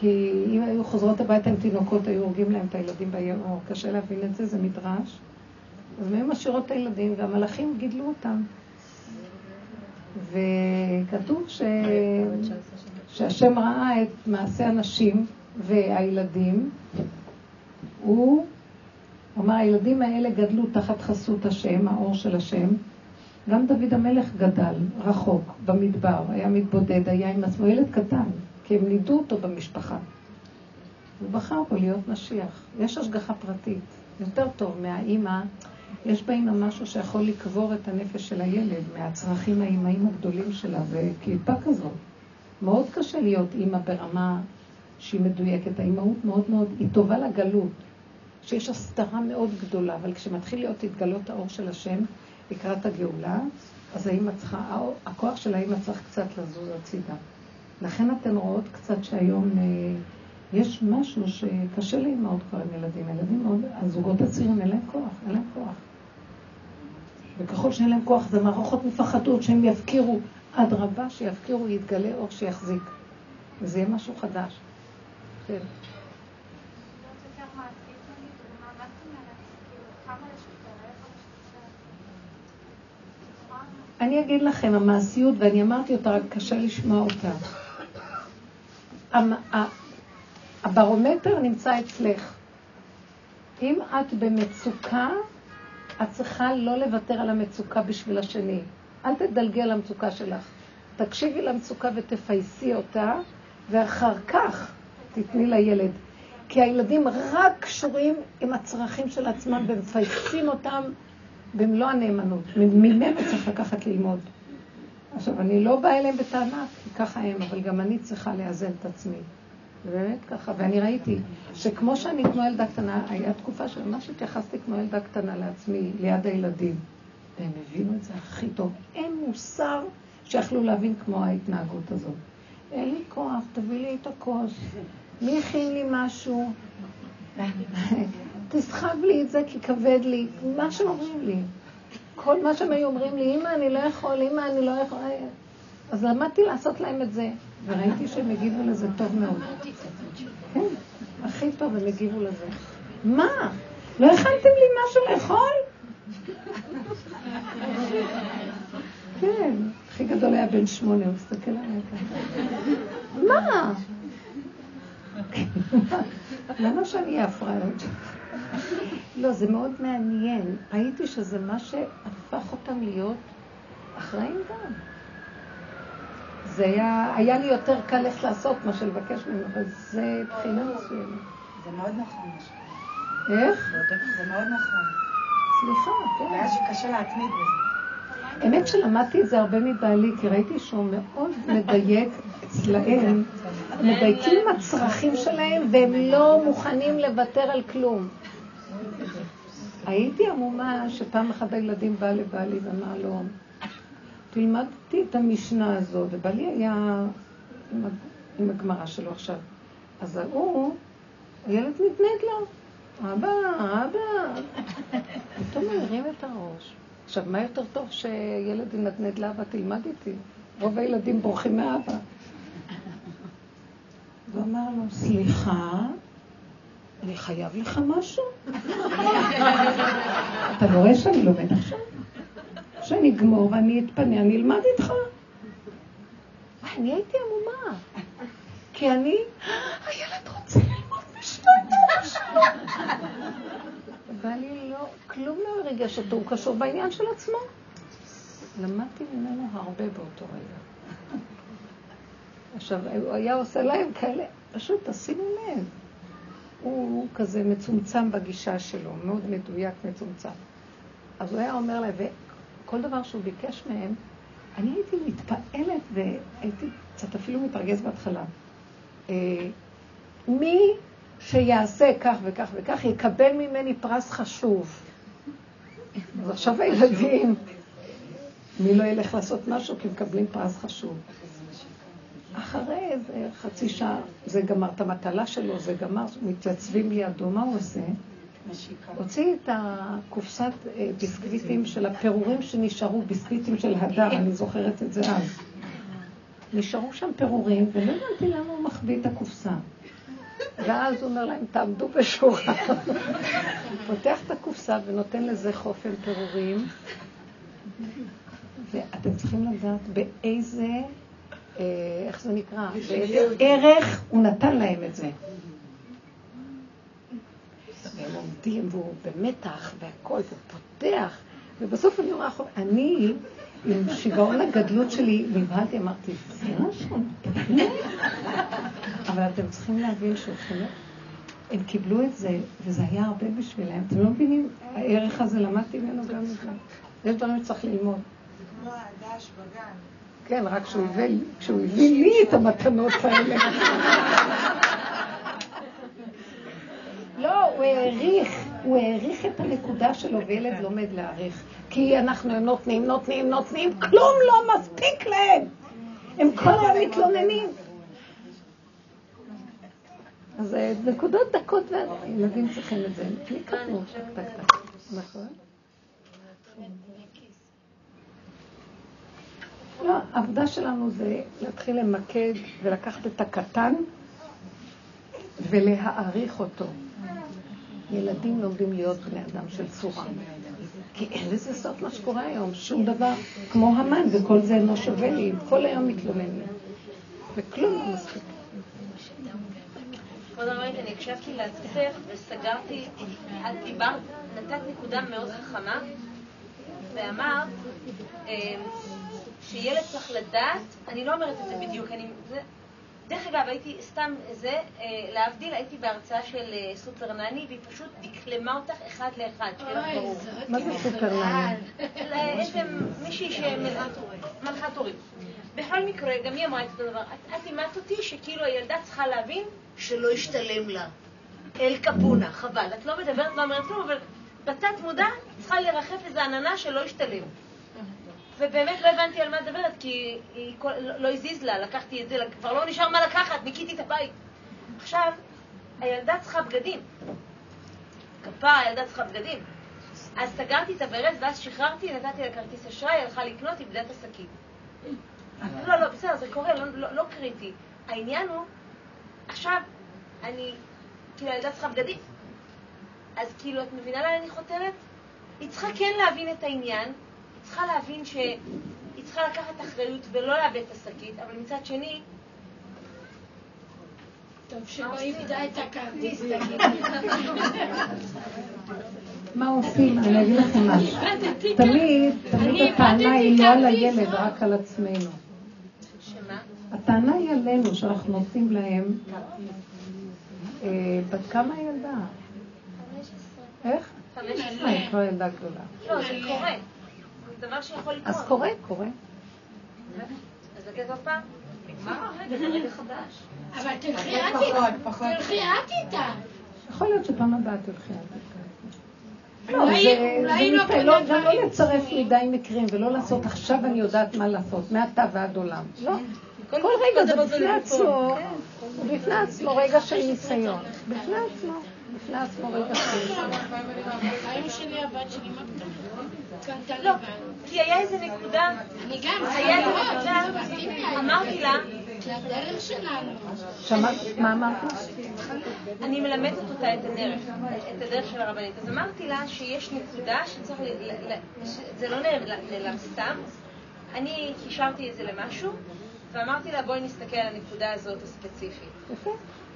[SPEAKER 1] כי אם היו חוזרות הביתה עם תינוקות, היו הורגים להם את הילדים ביעור. קשה להבין את זה, זה מדרש. אז הם משאירות את הילדים, והמלאכים גידלו אותם. וכתוב ש... שהשם ראה את מעשה הנשים והילדים, הוא אמר, הילדים האלה גדלו תחת חסות השם, האור של השם. גם דוד המלך גדל רחוק במדבר, היה מתבודד, היה עם עצמו ילד קטן, כי הם נידו אותו במשפחה. הוא בחר בו להיות משיח. יש השגחה פרטית, יותר טוב מהאימא. יש באימא משהו שיכול לקבור את הנפש של הילד מהצרכים האימהיים הגדולים שלה, וקליפה כזאת. מאוד קשה להיות אימא ברמה שהיא מדויקת. האימהות מאוד מאוד, היא טובה לגלות, שיש הסתרה מאוד גדולה, אבל כשמתחיל להיות התגלות האור של השם לקראת הגאולה, אז האימא צריכה, הכוח של האימא צריך קצת לזוז הצידה. לכן אתן רואות קצת שהיום אה, יש משהו שקשה לאימהות כבר עם ילדים. ילדים מאוד, הזוגות הצעירים אין להם כוח, אין להם כוח. וככל שאין להם כוח זה מערכות מפחדות שהם יפקירו. אדרבה, שיפקירו, יתגלה אור שיחזיק. וזה יהיה משהו חדש. כן. אני אגיד לכם, המעשיות, ואני אמרתי אותה, רק קשה לשמוע אותה. הברומטר נמצא אצלך. אם את במצוקה, את צריכה לא לוותר על המצוקה בשביל השני. אל תדלגי על המצוקה שלך. תקשיבי למצוקה ותפייסי אותה, ואחר כך תתני לילד. כי הילדים רק קשורים עם הצרכים של עצמם ומפייסים אותם במלוא הנאמנות. ממנו צריך לקחת ללמוד. עכשיו, אני לא באה אליהם בטענה, כי ככה הם, אבל גם אני צריכה לאזן את עצמי. באמת ככה, ואני ראיתי שכמו שאני כמו ילדה קטנה, היה תקופה שממש התייחסתי כמו ילדה קטנה לעצמי, ליד הילדים. והם הבינו את זה הכי טוב. אין מוסר שיכלו להבין כמו ההתנהגות הזאת. אין לי כוח, תביא לי את הכוס. מי הכין לי משהו? תסחב לי את זה כי כבד לי. מה שאומרים לי. כל מה שהם היו אומרים לי, אמא, אני לא יכול, אמא, אני לא יכול. אז למדתי לעשות להם את זה, וראיתי שהם הגיבו לזה טוב מאוד. כן, הכי טוב הם הגיבו לזה. מה? לא הכנתם לי משהו לאכול? כן, הכי גדול היה בן שמונה, הוא מסתכל עליי ככה. מה? למה שאני אהיה הפראיירות שלך? לא, זה מאוד מעניין. ראיתי שזה מה שהפך אותם להיות אחראים גם. זה היה, היה לי יותר קל ללכת לעשות מה שלבקש ממנו, אבל זה בחינה מסוימת.
[SPEAKER 5] זה מאוד נכון.
[SPEAKER 1] איך?
[SPEAKER 5] זה מאוד נכון.
[SPEAKER 1] סליחה, כן.
[SPEAKER 5] הבעיה שקשה להתמיד בזה.
[SPEAKER 1] האמת שלמדתי את זה הרבה מבעלי, כי ראיתי שהוא מאוד מדייק אצלהם, מדייקים עם הצרכים שלהם, והם לא מוכנים לוותר על כלום. הייתי עמומה שפעם אחת הילדים בא לבעלי ואמר לו, תלמדתי את המשנה הזו, ובעלי היה עם, הגמרא שלו עכשיו. אז ההוא, הילד נדנד לו, אבא, אבא. פתאום הוא הרים את הראש. עכשיו, מה יותר טוב שילד ינדנד לאבא, תלמד איתי. רוב הילדים בורחים מאבא. אמר לו, סליחה, אני חייב לך משהו? אתה לא רואה שאני לומד עכשיו? כשאני אגמור ואני אתפנה, אני אלמד איתך. אני הייתי עמומה. כי אני, הילד רוצה ללמוד ואני לא, כלום לא הרגש אותו, הוא קשור בעניין של עצמו. למדתי ממנו הרבה באותו רגע. עכשיו, הוא היה עושה להם כאלה, פשוט תשימו לב. הוא כזה מצומצם בגישה שלו, מאוד מדויק, מצומצם. אז הוא היה אומר להם, וכל דבר שהוא ביקש מהם, אני הייתי מתפעלת והייתי קצת אפילו מתרגז בהתחלה. אה, מי שיעשה כך וכך וכך יקבל ממני פרס חשוב. אז עכשיו הילדים, מי לא ילך לעשות משהו כי מקבלים פרס חשוב. אחרי איזה חצי שעה זה גמר את המטלה שלו, זה גמר, מתייצבים לידו, מה הוא עושה? הוציא את הקופסת אה, ביסקוויטים של הפירורים שנשארו, ביסקוויטים של הדר, אני זוכרת את זה אז. נשארו שם פירורים, ולא הבנתי למה הוא מחביא את הקופסה. ואז הוא אומר להם, תעמדו בשורה. פותח את הקופסה ונותן לזה חופן פירורים. ואתם צריכים לדעת באיזה, אה, איך זה נקרא, באיזה ערך הוא נתן להם את זה. והם עומדים, והוא במתח, והכל, והוא פותח, ובסוף אני רואה, אני, עם שיגעון הגדלות שלי, נבהלתי, אמרתי, זה נכון, אבל אתם צריכים להבין שהולכים, הם קיבלו את זה, וזה היה הרבה בשבילם. אתם לא מבינים, הערך הזה, למדתי ממנו גם זה. יש דברים שצריך ללמוד.
[SPEAKER 5] זה כמו הדש בגן.
[SPEAKER 1] כן, רק כשהוא הביא לי את המתנות האלה. לא, הוא העריך, הוא העריך את הנקודה שלו, וילד לומד להעריך. כי אנחנו נותנים, נותנים, נותנים, כלום לא מספיק להם. הם כל היום מתלוננים. אז אה, נקודות דקות, ילדים צריכים את זה. כתוב, טק טק טק. נכון? לא, העבודה שלנו זה להתחיל למקד ולקחת את הקטן ולהעריך אותו. ילדים לומדים להיות בני אדם של צורה. כי אין לזה סוף מה שקורה היום, שום דבר, כמו המן, וכל זה אינו שווה לי, כל היום מתלוננים. וכלום לא מספיק.
[SPEAKER 7] כבוד הרבנית, אני הקשבתי לעצמך וסגרתי, את דיברת, נתת נקודה מאוד חכמה, ואמרת אה, שילד צריך לדעת, אני לא אומרת את זה בדיוק, אני, זה, דרך אגב, הייתי סתם זה, אה, להבדיל, הייתי בהרצאה של אה, סופר נני, והיא פשוט דקלמה אותך אחד לאחד, שיהיה ברור.
[SPEAKER 1] מה זה סופר נני?
[SPEAKER 7] איזה מישהי שמנחת הורים. בכל מקרה, גם היא אמרה את אותו דבר. את לימדת אותי שכאילו הילדה צריכה להבין שלא ישתלם לה. אל קפונה, חבל. את לא מדברת, לא אומרת כלום, אבל בתת מודע צריכה לרחף איזו עננה שלא ישתלם. ובאמת לא הבנתי על מה את מדברת, כי היא כל, לא, לא הזיז לה, לקחתי את זה, כבר לא נשאר מה לקחת, ניקיתי את הבית. עכשיו, הילדה צריכה בגדים. כפרה, הילדה צריכה בגדים. אז סגרתי את הברז, ואז שחררתי, נתתי לה כרטיס אשראי, הלכה לקנות, איבדה את השקית. לא, לא, בסדר, זה קורה, לא, לא, לא קריטי. העניין הוא, עכשיו, אני, כאילו, הילדה צריכה בגדים. אז כאילו, את מבינה לאן אני חותרת? היא צריכה כן להבין את העניין, צריכה להבין שהיא צריכה לקחת אחריות ולא לאבד את השקית, אבל מצד שני...
[SPEAKER 3] טוב שלא איבדה את הכרטיס, תגיד.
[SPEAKER 1] מה עושים? אני אגיד לכם משהו. תמיד, תמיד הטענה היא לא על הילד, רק על עצמנו. הטענה היא עלינו, שאנחנו נותנים להם... אה, בת כמה הילדה? איך?
[SPEAKER 7] חמש
[SPEAKER 1] אה,
[SPEAKER 7] עשרה.
[SPEAKER 1] היא כבר ילדה גדולה.
[SPEAKER 7] לא, זה קורה. זה דבר שיכול לקרות.
[SPEAKER 1] אז קורה, קורה.
[SPEAKER 7] אז לתת עוד פעם? נגמר הרגע, זה רגע חדש.
[SPEAKER 3] אבל תלכי את איתה. את איתה.
[SPEAKER 1] יכול להיות שפעם הבאה תלכי על זה. לא, זה-
[SPEAKER 3] לא
[SPEAKER 1] לא- לא לצרף. מדי מקרים ולא לעשות עכשיו אני יודעת מה לעשות, מעתה ועד עולם. לא. כל רגע זה בפני עצמו, הוא בפני עצמו רגע של ניסיון. בפני עצמו, בפני עצמו רגע של ניסיון.
[SPEAKER 7] לא. כי היה איזה נקודה,
[SPEAKER 3] אני גם,
[SPEAKER 7] היה איזה נקודה, אמרתי לה,
[SPEAKER 3] לדרך שלנו.
[SPEAKER 1] שמעת מה אמרת?
[SPEAKER 7] אני מלמדת אותה את הדרך, את הדרך של הרבנית. אז אמרתי לה שיש נקודה שצריך, זה לא נעלם סתם. אני קישרתי את זה למשהו, ואמרתי לה בואי נסתכל על הנקודה הזאת הספציפית.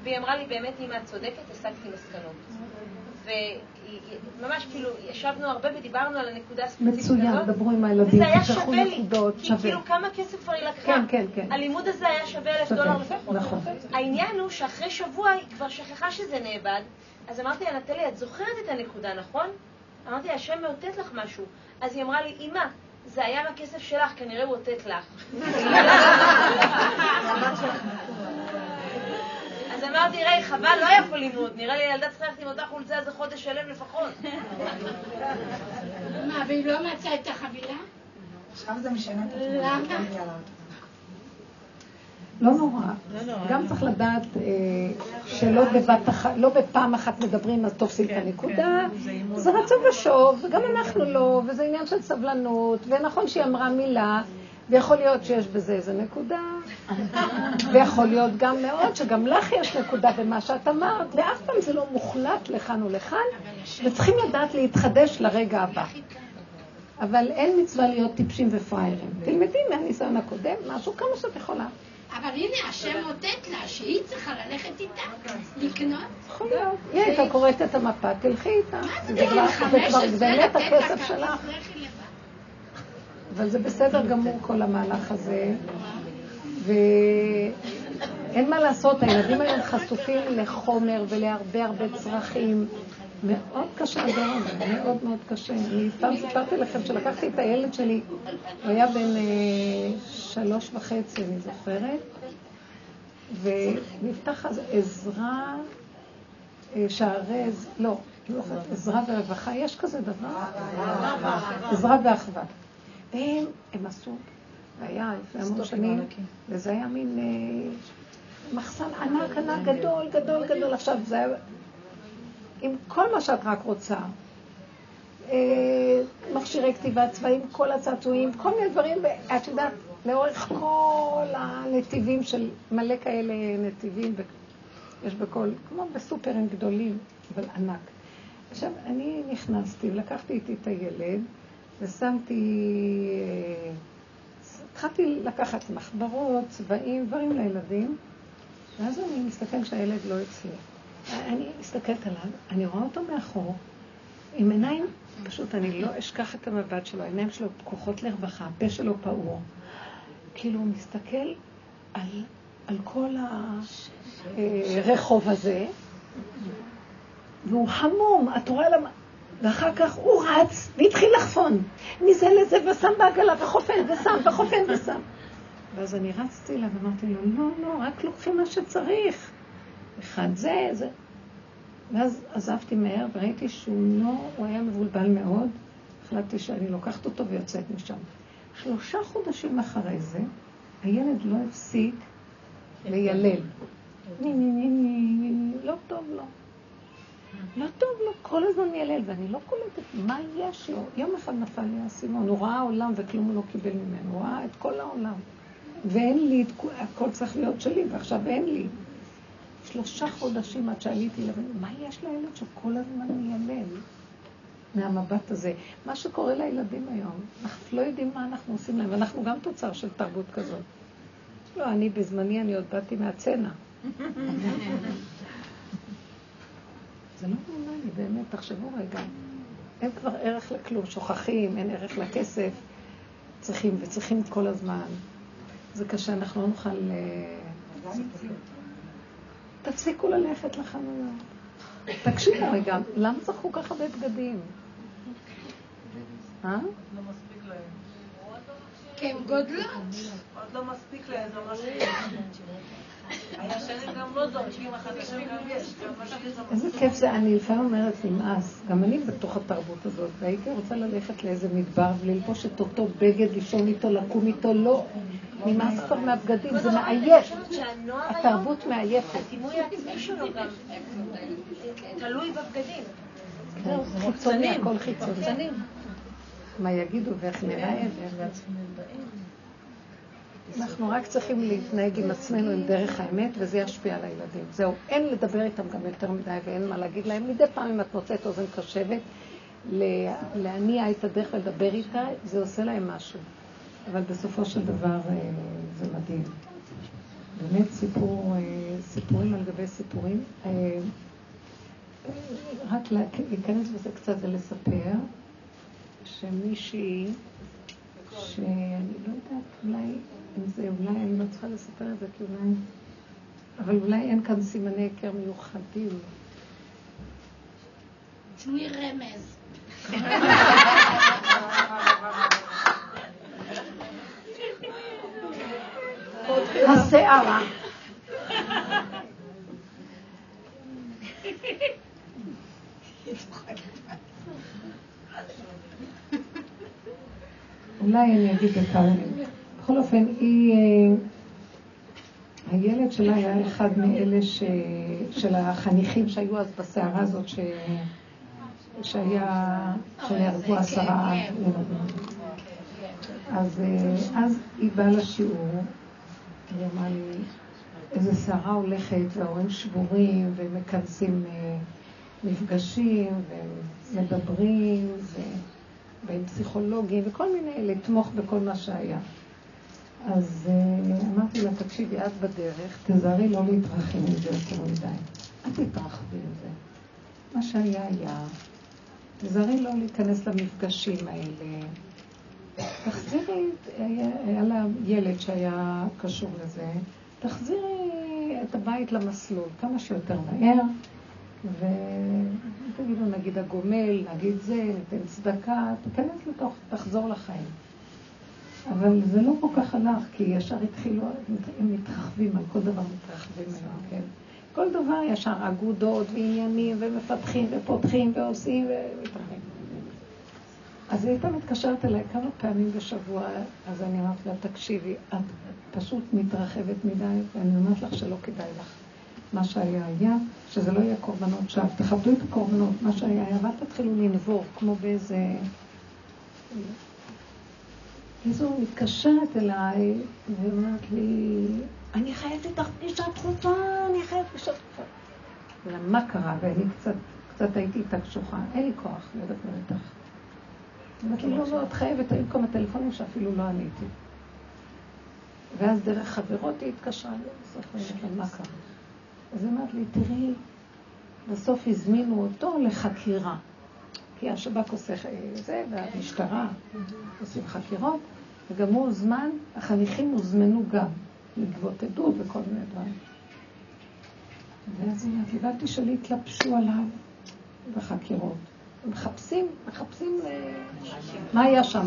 [SPEAKER 7] והיא אמרה לי, באמת, אמא, את צודקת, הסקתי מסקנות. וממש כאילו, ישבנו הרבה ודיברנו על הנקודה הספציפית הזאת.
[SPEAKER 1] מצוין, דברו עם הילדים,
[SPEAKER 7] וזה היה
[SPEAKER 1] תשלחו
[SPEAKER 7] שווה לי.
[SPEAKER 1] נקודות,
[SPEAKER 7] כי. כאילו כמה כסף כבר היא לקחה.
[SPEAKER 1] כן, כן, כן.
[SPEAKER 7] הלימוד הזה היה שווה אלף דולר לפחות.
[SPEAKER 1] נכון.
[SPEAKER 7] העניין הוא שאחרי שבוע היא כבר שכחה שזה נאבד, אז אמרתי לה, נטלי, את זוכרת את הנקודה, נכון? אמרתי לה, השם מאותת לך משהו. אז היא אמרה לי, אמא, זה היה בכסף שלך, כנראה הוא אותת לך. אז אמרתי, ראי, חבל, לא היה פה לימוד, נראה לי ילדה צריכה ללכת עם אותה חולצה איזה חודש שלם לפחות.
[SPEAKER 3] מה, והיא לא מצאה את החבילה?
[SPEAKER 5] עכשיו זה משנה את? התמונה. האוטו.
[SPEAKER 1] לא נורא. גם צריך לדעת אה, שלא בבת אחת, לא בפעם אחת מדברים, אז תופסים את הנקודה. זה רצון ושוב, וגם אנחנו לא, וזה עניין של סבלנות, ונכון שהיא אמרה מילה, ויכול להיות שיש בזה איזה נקודה, ויכול להיות גם מאוד שגם לך יש נקודה במה שאת אמרת, ואף פעם זה לא מוחלט לכאן ולכאן, וצריכים לדעת להתחדש לרגע הבא. אבל אין מצווה להיות טיפשים ופראיירים. תלמדי מהניסיון הקודם, משהו כמה שאת יכולה.
[SPEAKER 3] אבל הנה, השם אותת לה שהיא צריכה ללכת איתה, לקנות.
[SPEAKER 1] יכול להיות. היא הייתה קוראת את המפה, תלכי איתה.
[SPEAKER 3] מה זה
[SPEAKER 1] זה כבר-
[SPEAKER 3] בגיל
[SPEAKER 1] זה
[SPEAKER 3] 15
[SPEAKER 1] כבר באמת
[SPEAKER 3] לתת לה
[SPEAKER 1] הכסף שלך. אבל זה בסדר גמור כל המהלך הזה. ואין מה לעשות, הילדים היום חשופים לחומר ולהרבה הרבה צרכים. מאוד קשה הדבר הזה, מאוד מאוד קשה. אני פעם סיפרתי לכם שלקחתי את הילד שלי, הוא היה בן אה, שלוש וחצי, אני זוכרת, ונפתח אז עזרה, אה, שערי, לא, לא עזרה ורווחה, יש כזה דבר? עזרה ואחווה. והם, הם עשו, והיה לפני המון שנים, וזה היה מין אה, מחסן ענק ענק גדול גדול גדול. עכשיו זה היה עם כל מה שאת רק רוצה. אה, מכשירי כתיבה צבעים, כל הצעצועים, כל מיני דברים, ואת יודעת, לאורך כל הנתיבים של מלא כאלה נתיבים, יש בכל, כמו בסופרים גדולים, אבל ענק. עכשיו, אני נכנסתי ולקחתי איתי את הילד, ושמתי, אה, התחלתי לקחת מחברות, צבעים, דברים לילדים, ואז אני מסתכלת שהילד לא הצליח. אני מסתכלת עליו, אני רואה אותו מאחור, עם עיניים, פשוט אני לא אשכח את המבט שלו, העיניים שלו פקוחות לרווחה, הפה שלו פעור. כאילו הוא מסתכל על, על כל הרחוב הזה, והוא המום, את רואה למה... ואחר כך הוא רץ והתחיל לחפון מזה לזה ושם בעגלה וחופן ושם וחופן ושם. ואז אני רצתי אליו ואמרתי לו, לא, לא, רק לוקחים מה שצריך. אחד זה, זה. ואז עזבתי מהר וראיתי שהוא לא, הוא היה מבולבל מאוד. החלטתי שאני לוקחת אותו ויוצאת משם. שלושה חודשים אחרי זה, הילד לא הפסיק ני, ני, ני, לא טוב לו. לא טוב לו, כל הזמן מיילל, ואני לא קולטת מה יש לו. יום אחד נפל לי האסימון, הוא ראה עולם וכלום הוא לא קיבל ממנו, הוא ראה את כל העולם. ואין לי, הכל צריך להיות שלי, ועכשיו אין לי. שלושה חודשים עד שעליתי לבין, מה יש לילד שכל הזמן מיילל מהמבט הזה? מה שקורה לילדים היום, אנחנו לא יודעים מה אנחנו עושים להם, ואנחנו גם תוצר של תרבות כזאת. לא, אני בזמני, אני עוד באתי מהצנע. זה לא נורמלי, באמת, תחשבו רגע. אין כבר ערך לכלום, שוכחים, אין ערך לכסף, צריכים וצריכים כל הזמן. זה קשה, אנחנו לא נוכל... אה, תפסיקו ללכת לחנויות. תקשיבו רגע, למה צריך כל כך הרבה בגדים? אה?
[SPEAKER 6] לא מספיק להם.
[SPEAKER 3] כי הן גודלות.
[SPEAKER 6] עוד לא מספיק להם, זה מה
[SPEAKER 1] איזה כיף זה, אני לפעמים אומרת נמאס, גם אני בתוך התרבות הזאת, והייתי רוצה ללכת לאיזה מדבר וללבוש את אותו בגד, לישון איתו, לקום איתו, לא. נמאס כבר מהבגדים, זה מעייף. התרבות מעייפת.
[SPEAKER 7] הדימוי העצמי שלו גם תלוי בבגדים.
[SPEAKER 1] זה חיצוני, הכל חיצוני. מה יגידו ואיך נראה ואיך... אנחנו רק צריכים להתנהג עם עצמנו עם דרך האמת, וזה ישפיע על הילדים. זהו, אין לדבר איתם גם יותר מדי ואין מה להגיד להם. מדי פעם אם את מוצאת אוזן קשבת, להניע את הדרך ולדבר איתה, זה עושה להם משהו. אבל בסופו של דבר אה, זה מדהים. באמת סיפור, אה, סיפורים על גבי סיפורים. אה, רק להיכנס בזה קצת ולספר שמישהי, שאני לא יודעת, אולי, אם זה אולי, אני לא צריכה לספר את זה, כי אולי, אבל אולי אין כאן סימני היכר מיוחדים.
[SPEAKER 3] תשמעי רמז.
[SPEAKER 1] השערה. אולי אני אגיד מילים. בכל אופן, היא... אה, הילד שלה היה אחד מאלה ש... של החניכים שהיו אז בסערה הזאת, ש... שהיה... שנהרגו עשרה ילדים. אז, אה, אז היא באה לשיעור, היא אמרה לי, איזה סערה הולכת, וההורים שבורים, ומכנסים אה, מפגשים, ומדברים, ועם פסיכולוגים, וכל מיני, לתמוך בכל מה שהיה. אז אה, אמרתי לה, תקשיבי, את בדרך, תזהרי לא להתרחב עם זה יותר מדי. אל תתרחבי עם זה. מה שהיה היה. תזהרי לא להיכנס למפגשים האלה. תחזירי, היה לה ילד שהיה קשור לזה, תחזירי את הבית למסלול כמה שיותר מהר, ותגידו, נגיד הגומל, נגיד זה, ניתן צדקה, תיכנס לתוך, תחזור לחיים. אבל זה לא כל כך הלך, כי ישר התחילו, הם מתרחבים, על כל דבר מתרחבים היום, כן? כל דבר ישר אגודות ועניינים ומפתחים ופותחים ועושים ומתרחבים. אז היא הייתה מתקשרת אליי כמה פעמים בשבוע, אז אני אמרתי לה, תקשיבי, את פשוט מתרחבת מדי, ואני אומרת לך שלא כדאי לך. מה שהיה היה, שזה לא יהיה קורבנות שווא. תכבדו את הקורבנות, מה שהיה היה, ואל תתחילו לנבור, כמו באיזה... איזו מתקשרת אליי, ואומרת לי, אני חייבת איתך פגישה דחופה, אני חייבת פגישה דחופה. ומה קרה? ואני קצת, קצת הייתי איתה קשוחה, אין לי כוח לדבר איתך. אמרתי לי, לא, לא, את חייבת, היו כמה טלפונים שאפילו לא עניתי. ואז דרך חברות היא התקשרה אני אומרת מה קרה? אז אמרת לי, תראי, בסוף הזמינו אותו לחקירה. כי השב"כ עושה זה, והמשטרה עושים חקירות, וגם הוא הוזמן, החניכים הוזמנו גם לגבות עדות וכל מיני דברים. ואז היא אמרת לי, ואל התלבשו עליו בחקירות. מחפשים, מחפשים אה, מה היה שם.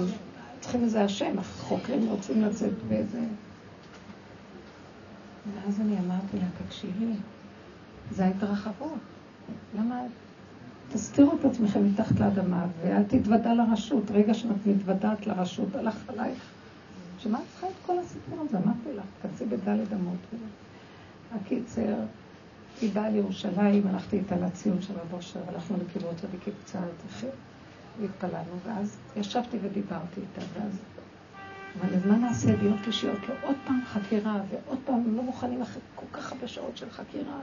[SPEAKER 1] צריכים איזה השם, החוקרים רוצים לצאת באיזה... ואז אני אמרתי לה, תקשיבי, זה ההתרחבות. למה... תסתירו את עצמכם מתחת לאדמה ואל תתוודע לרשות. רגע שאת מתוודעת לרשות, הלך עלייך. שמה את צריכה את כל הסיפור הזה? אמרתי לך, תכנסי בדלת אמות. הקיצר, היא באה לירושלים, הלכתי איתה לציון של רב אושר, הלכנו לקיבוץ רבי קבצה, והתפללנו, ואז ישבתי ודיברתי איתה, ואז... אבל אז מה נעשה ביום שלישי? עוד לא, עוד פעם חקירה, ועוד פעם לא מוכנים אחרי כל כך הרבה שעות של חקירה,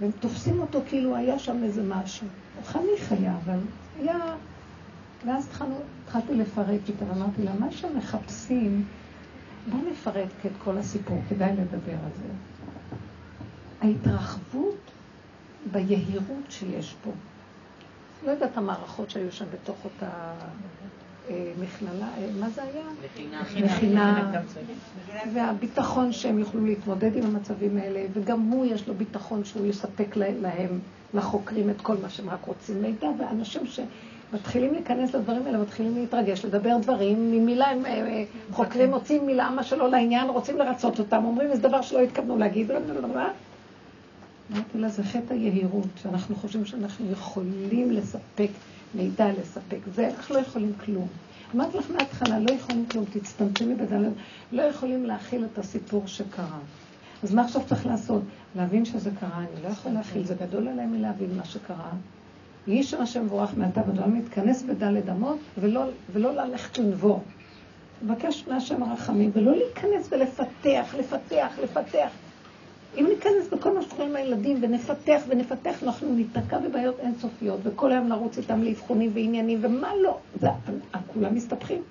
[SPEAKER 1] והם תופסים אותו כאילו היה שם איזה משהו. חניך היה, אבל היה... ואז התחלתי לפרק איתה, ואמרתי לה, מה שמחפשים, בואו נפרק את כל הסיפור, כדאי לדבר על זה. ההתרחבות ביהירות שיש פה. לא יודעת המערכות שהיו שם בתוך אותה מכללה, אה, מה זה היה? מכינה. והביטחון שהם יוכלו להתמודד עם המצבים האלה, וגם הוא יש לו ביטחון שהוא יספק להם, לחוקרים, את כל מה שהם רק רוצים מידע, ואנשים שמתחילים להיכנס לדברים האלה, מתחילים להתרגש, לדבר דברים, ממילה הם אה, חוקרים, מוצאים מילה, מה שלא לעניין, רוצים לרצות אותם, אומרים איזה דבר שלא התכוונו להגיד, אמרתי לה, זה חטא היהירות, שאנחנו חושבים שאנחנו יכולים לספק מידע, לספק. זה, אנחנו לא יכולים כלום. אמרתי לך מההתחלה, לא יכולים כלום, תצטמצמי בדלת, לא יכולים להכיל את הסיפור שקרה. אז מה עכשיו צריך לעשות? להבין שזה קרה, אני לא יכול להכיל, זה גדול עליי מלהבין מה שקרה. יהי שם השם מבורך מעתה ודולם להתכנס בדלת אמות ולא, ולא ללכת לנבור. לבקש מהשם רחמים, ולא להיכנס ולפתח, לפתח, לפתח. אם ניכנס בכל מה שקורה עם הילדים ונפתח ונפתח, אנחנו ניתקע בבעיות אינסופיות, וכל היום נרוץ איתם לאבחונים ועניינים, ומה לא, זה, כולם מסתבכים.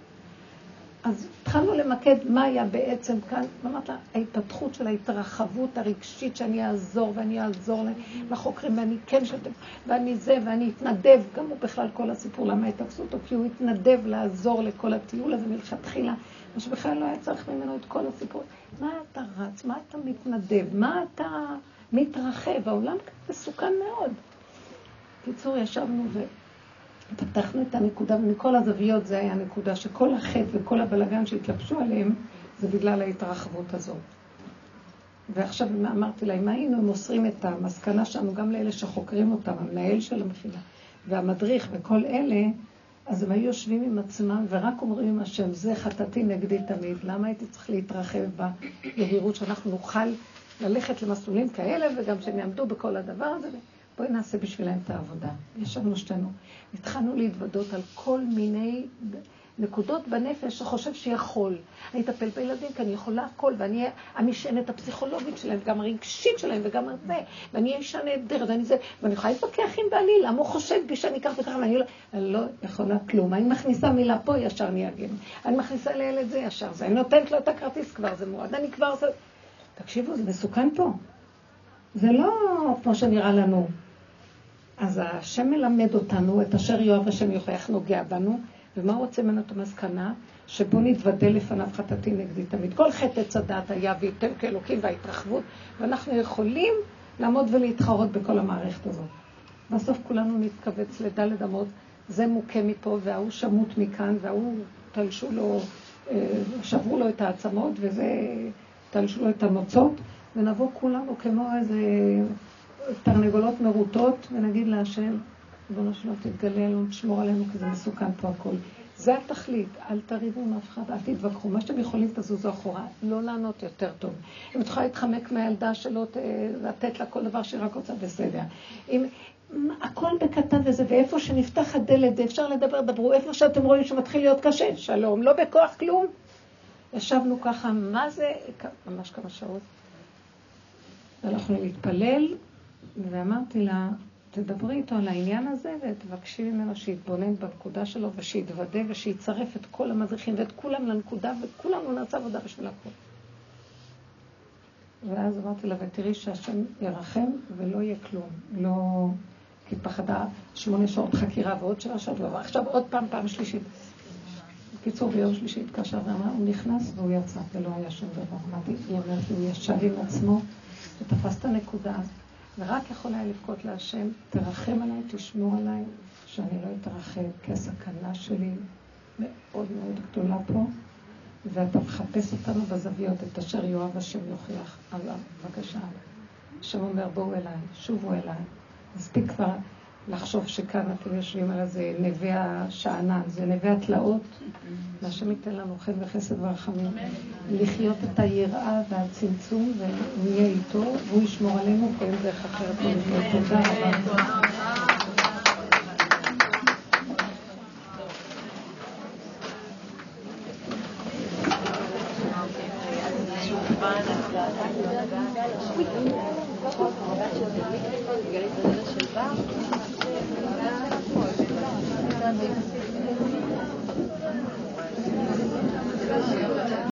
[SPEAKER 1] אז התחלנו למקד מה היה בעצם כאן, אמרת לה, ההתפתחות של ההתרחבות הרגשית שאני אעזור ואני אעזור לחוקרים ואני כן שתף ואני זה ואני אתנדב, גם הוא בכלל כל הסיפור, למה יתפסו אותו? כי הוא התנדב לעזור לכל הטיול הזה מלכתחילה, מה שבכלל לא היה צריך ממנו את כל הסיפור. מה אתה רץ? מה אתה מתנדב? מה אתה מתרחב? העולם כאן מסוכן מאוד. בקיצור, ישבנו ו... פתחנו את הנקודה, ומכל הזוויות זה היה הנקודה שכל החטא וכל הבלגן שהתלבשו עליהם, זה בגלל ההתרחבות הזאת. ועכשיו אמרתי לה, אם היינו מוסרים את המסקנה שלנו גם לאלה שחוקרים אותם, המנהל של המכינה והמדריך וכל אלה, אז הם היו יושבים עם עצמם ורק אומרים עם השם, זה חטאתי נגדי תמיד, למה הייתי צריך להתרחב ביהירות שאנחנו נוכל ללכת למסלולים כאלה וגם שהם יעמדו בכל הדבר הזה. בואי נעשה בשבילם את העבודה. ישבנו שתינו. התחלנו להתוודות על כל מיני נקודות בנפש שחושב שיכול. אני אטפל בילדים כי אני יכולה הכל, ואני אהיה המשענת הפסיכולוגית שלהם, גם הרגשית שלהם, וגם זה, ואני אהיה אישה נהדרת, ואני זה, ואני יכולה להתווכח עם בעלי, למה הוא חושב בי שאני כך וככה, ואני לא, אני לא יכולה כלום. אני מכניסה מילה פה, ישר נהיה גן. אני מכניסה לילד זה, ישר זה. אני נותנת לו את הכרטיס כבר, זה מועד, אני כבר... תקשיבו, זה מסוכן פה. זה לא כמו שנראה לנו. אז השם מלמד אותנו את אשר יואב השם יוכיח נוגע בנו, ומה הוא רוצה ממנו את המסקנה? שבו נתוודה לפניו חטאתי נגדי תמיד. כל חטא עץ הדעת היה וייתם כאלוקים וההתרחבות, ואנחנו יכולים לעמוד ולהתחרות בכל המערכת הזאת. בסוף כולנו נתכווץ לדלת אמות, זה מוכה מפה וההוא שמוט מכאן וההוא תלשו לו, אה, שברו לו את העצמות וזה תלשו לו את הנוצות, ונבוא כולנו כמו איזה תרנגולות מרוטות, ונגיד להשם, ריבונו שלא תתגלה לנו, תשמור עלינו, כי זה מסוכן פה הכל. זה התכלית, אל תריבו עם אף אחד, אל תתווכחו. מה שאתם יכולים תזוזו אחורה, לא לענות יותר טוב. אם את יכולה להתחמק מהילדה שלו, לתת לה כל דבר שהיא רק רוצה, בסדר. אם... הכל בקטן וזה, ואיפה שנפתח הדלת ואפשר לדבר, דברו, איפה שאתם רואים שמתחיל להיות קשה, שלום, לא בכוח כלום. ישבנו ככה, מה זה, ממש כמה שעות. הלכנו להתפלל, ואמרתי לה, תדברי איתו על העניין הזה ותבקשי ממנו שיתבונן בנקודה שלו ושיתוודה ושיצרף את כל המדריכים ואת כולם לנקודה וכולנו נעשה עבודה בשביל הכול. ואז אמרתי לה, ותראי שהשם ירחם ולא יהיה כלום. לא... כי פחדה שמונה שעות חקירה ועוד שבע שעות ועכשיו עוד פעם, פעם שלישית. בקיצור, ביום שלישי התקשר ואמר, הוא נכנס והוא יצא ולא היה שום דבר. אמרתי, היא אומרת הוא ישב עם עצמו ותפס את הנקודה הזאת. ורק יכול היה לבכות להשם, תרחם עליי, תשמור עליי, שאני לא אתרחב, כי הסכנה שלי מאוד מאוד גדולה פה, ואתה מחפש אותנו בזוויות, את אשר יואב השם יוכיח. עליו, בבקשה. השם אומר, בואו אליי, שובו אליי. מספיק כבר לחשוב שכאן אתם יושבים על איזה נווה השאנן, זה נווה התלאות, והשם ייתן לנו חן וחסד ורחמים, לחיות את היראה והצמצום, והוא יהיה איתו, והוא ישמור עלינו, ואין דרך אחרת. תודה רבה.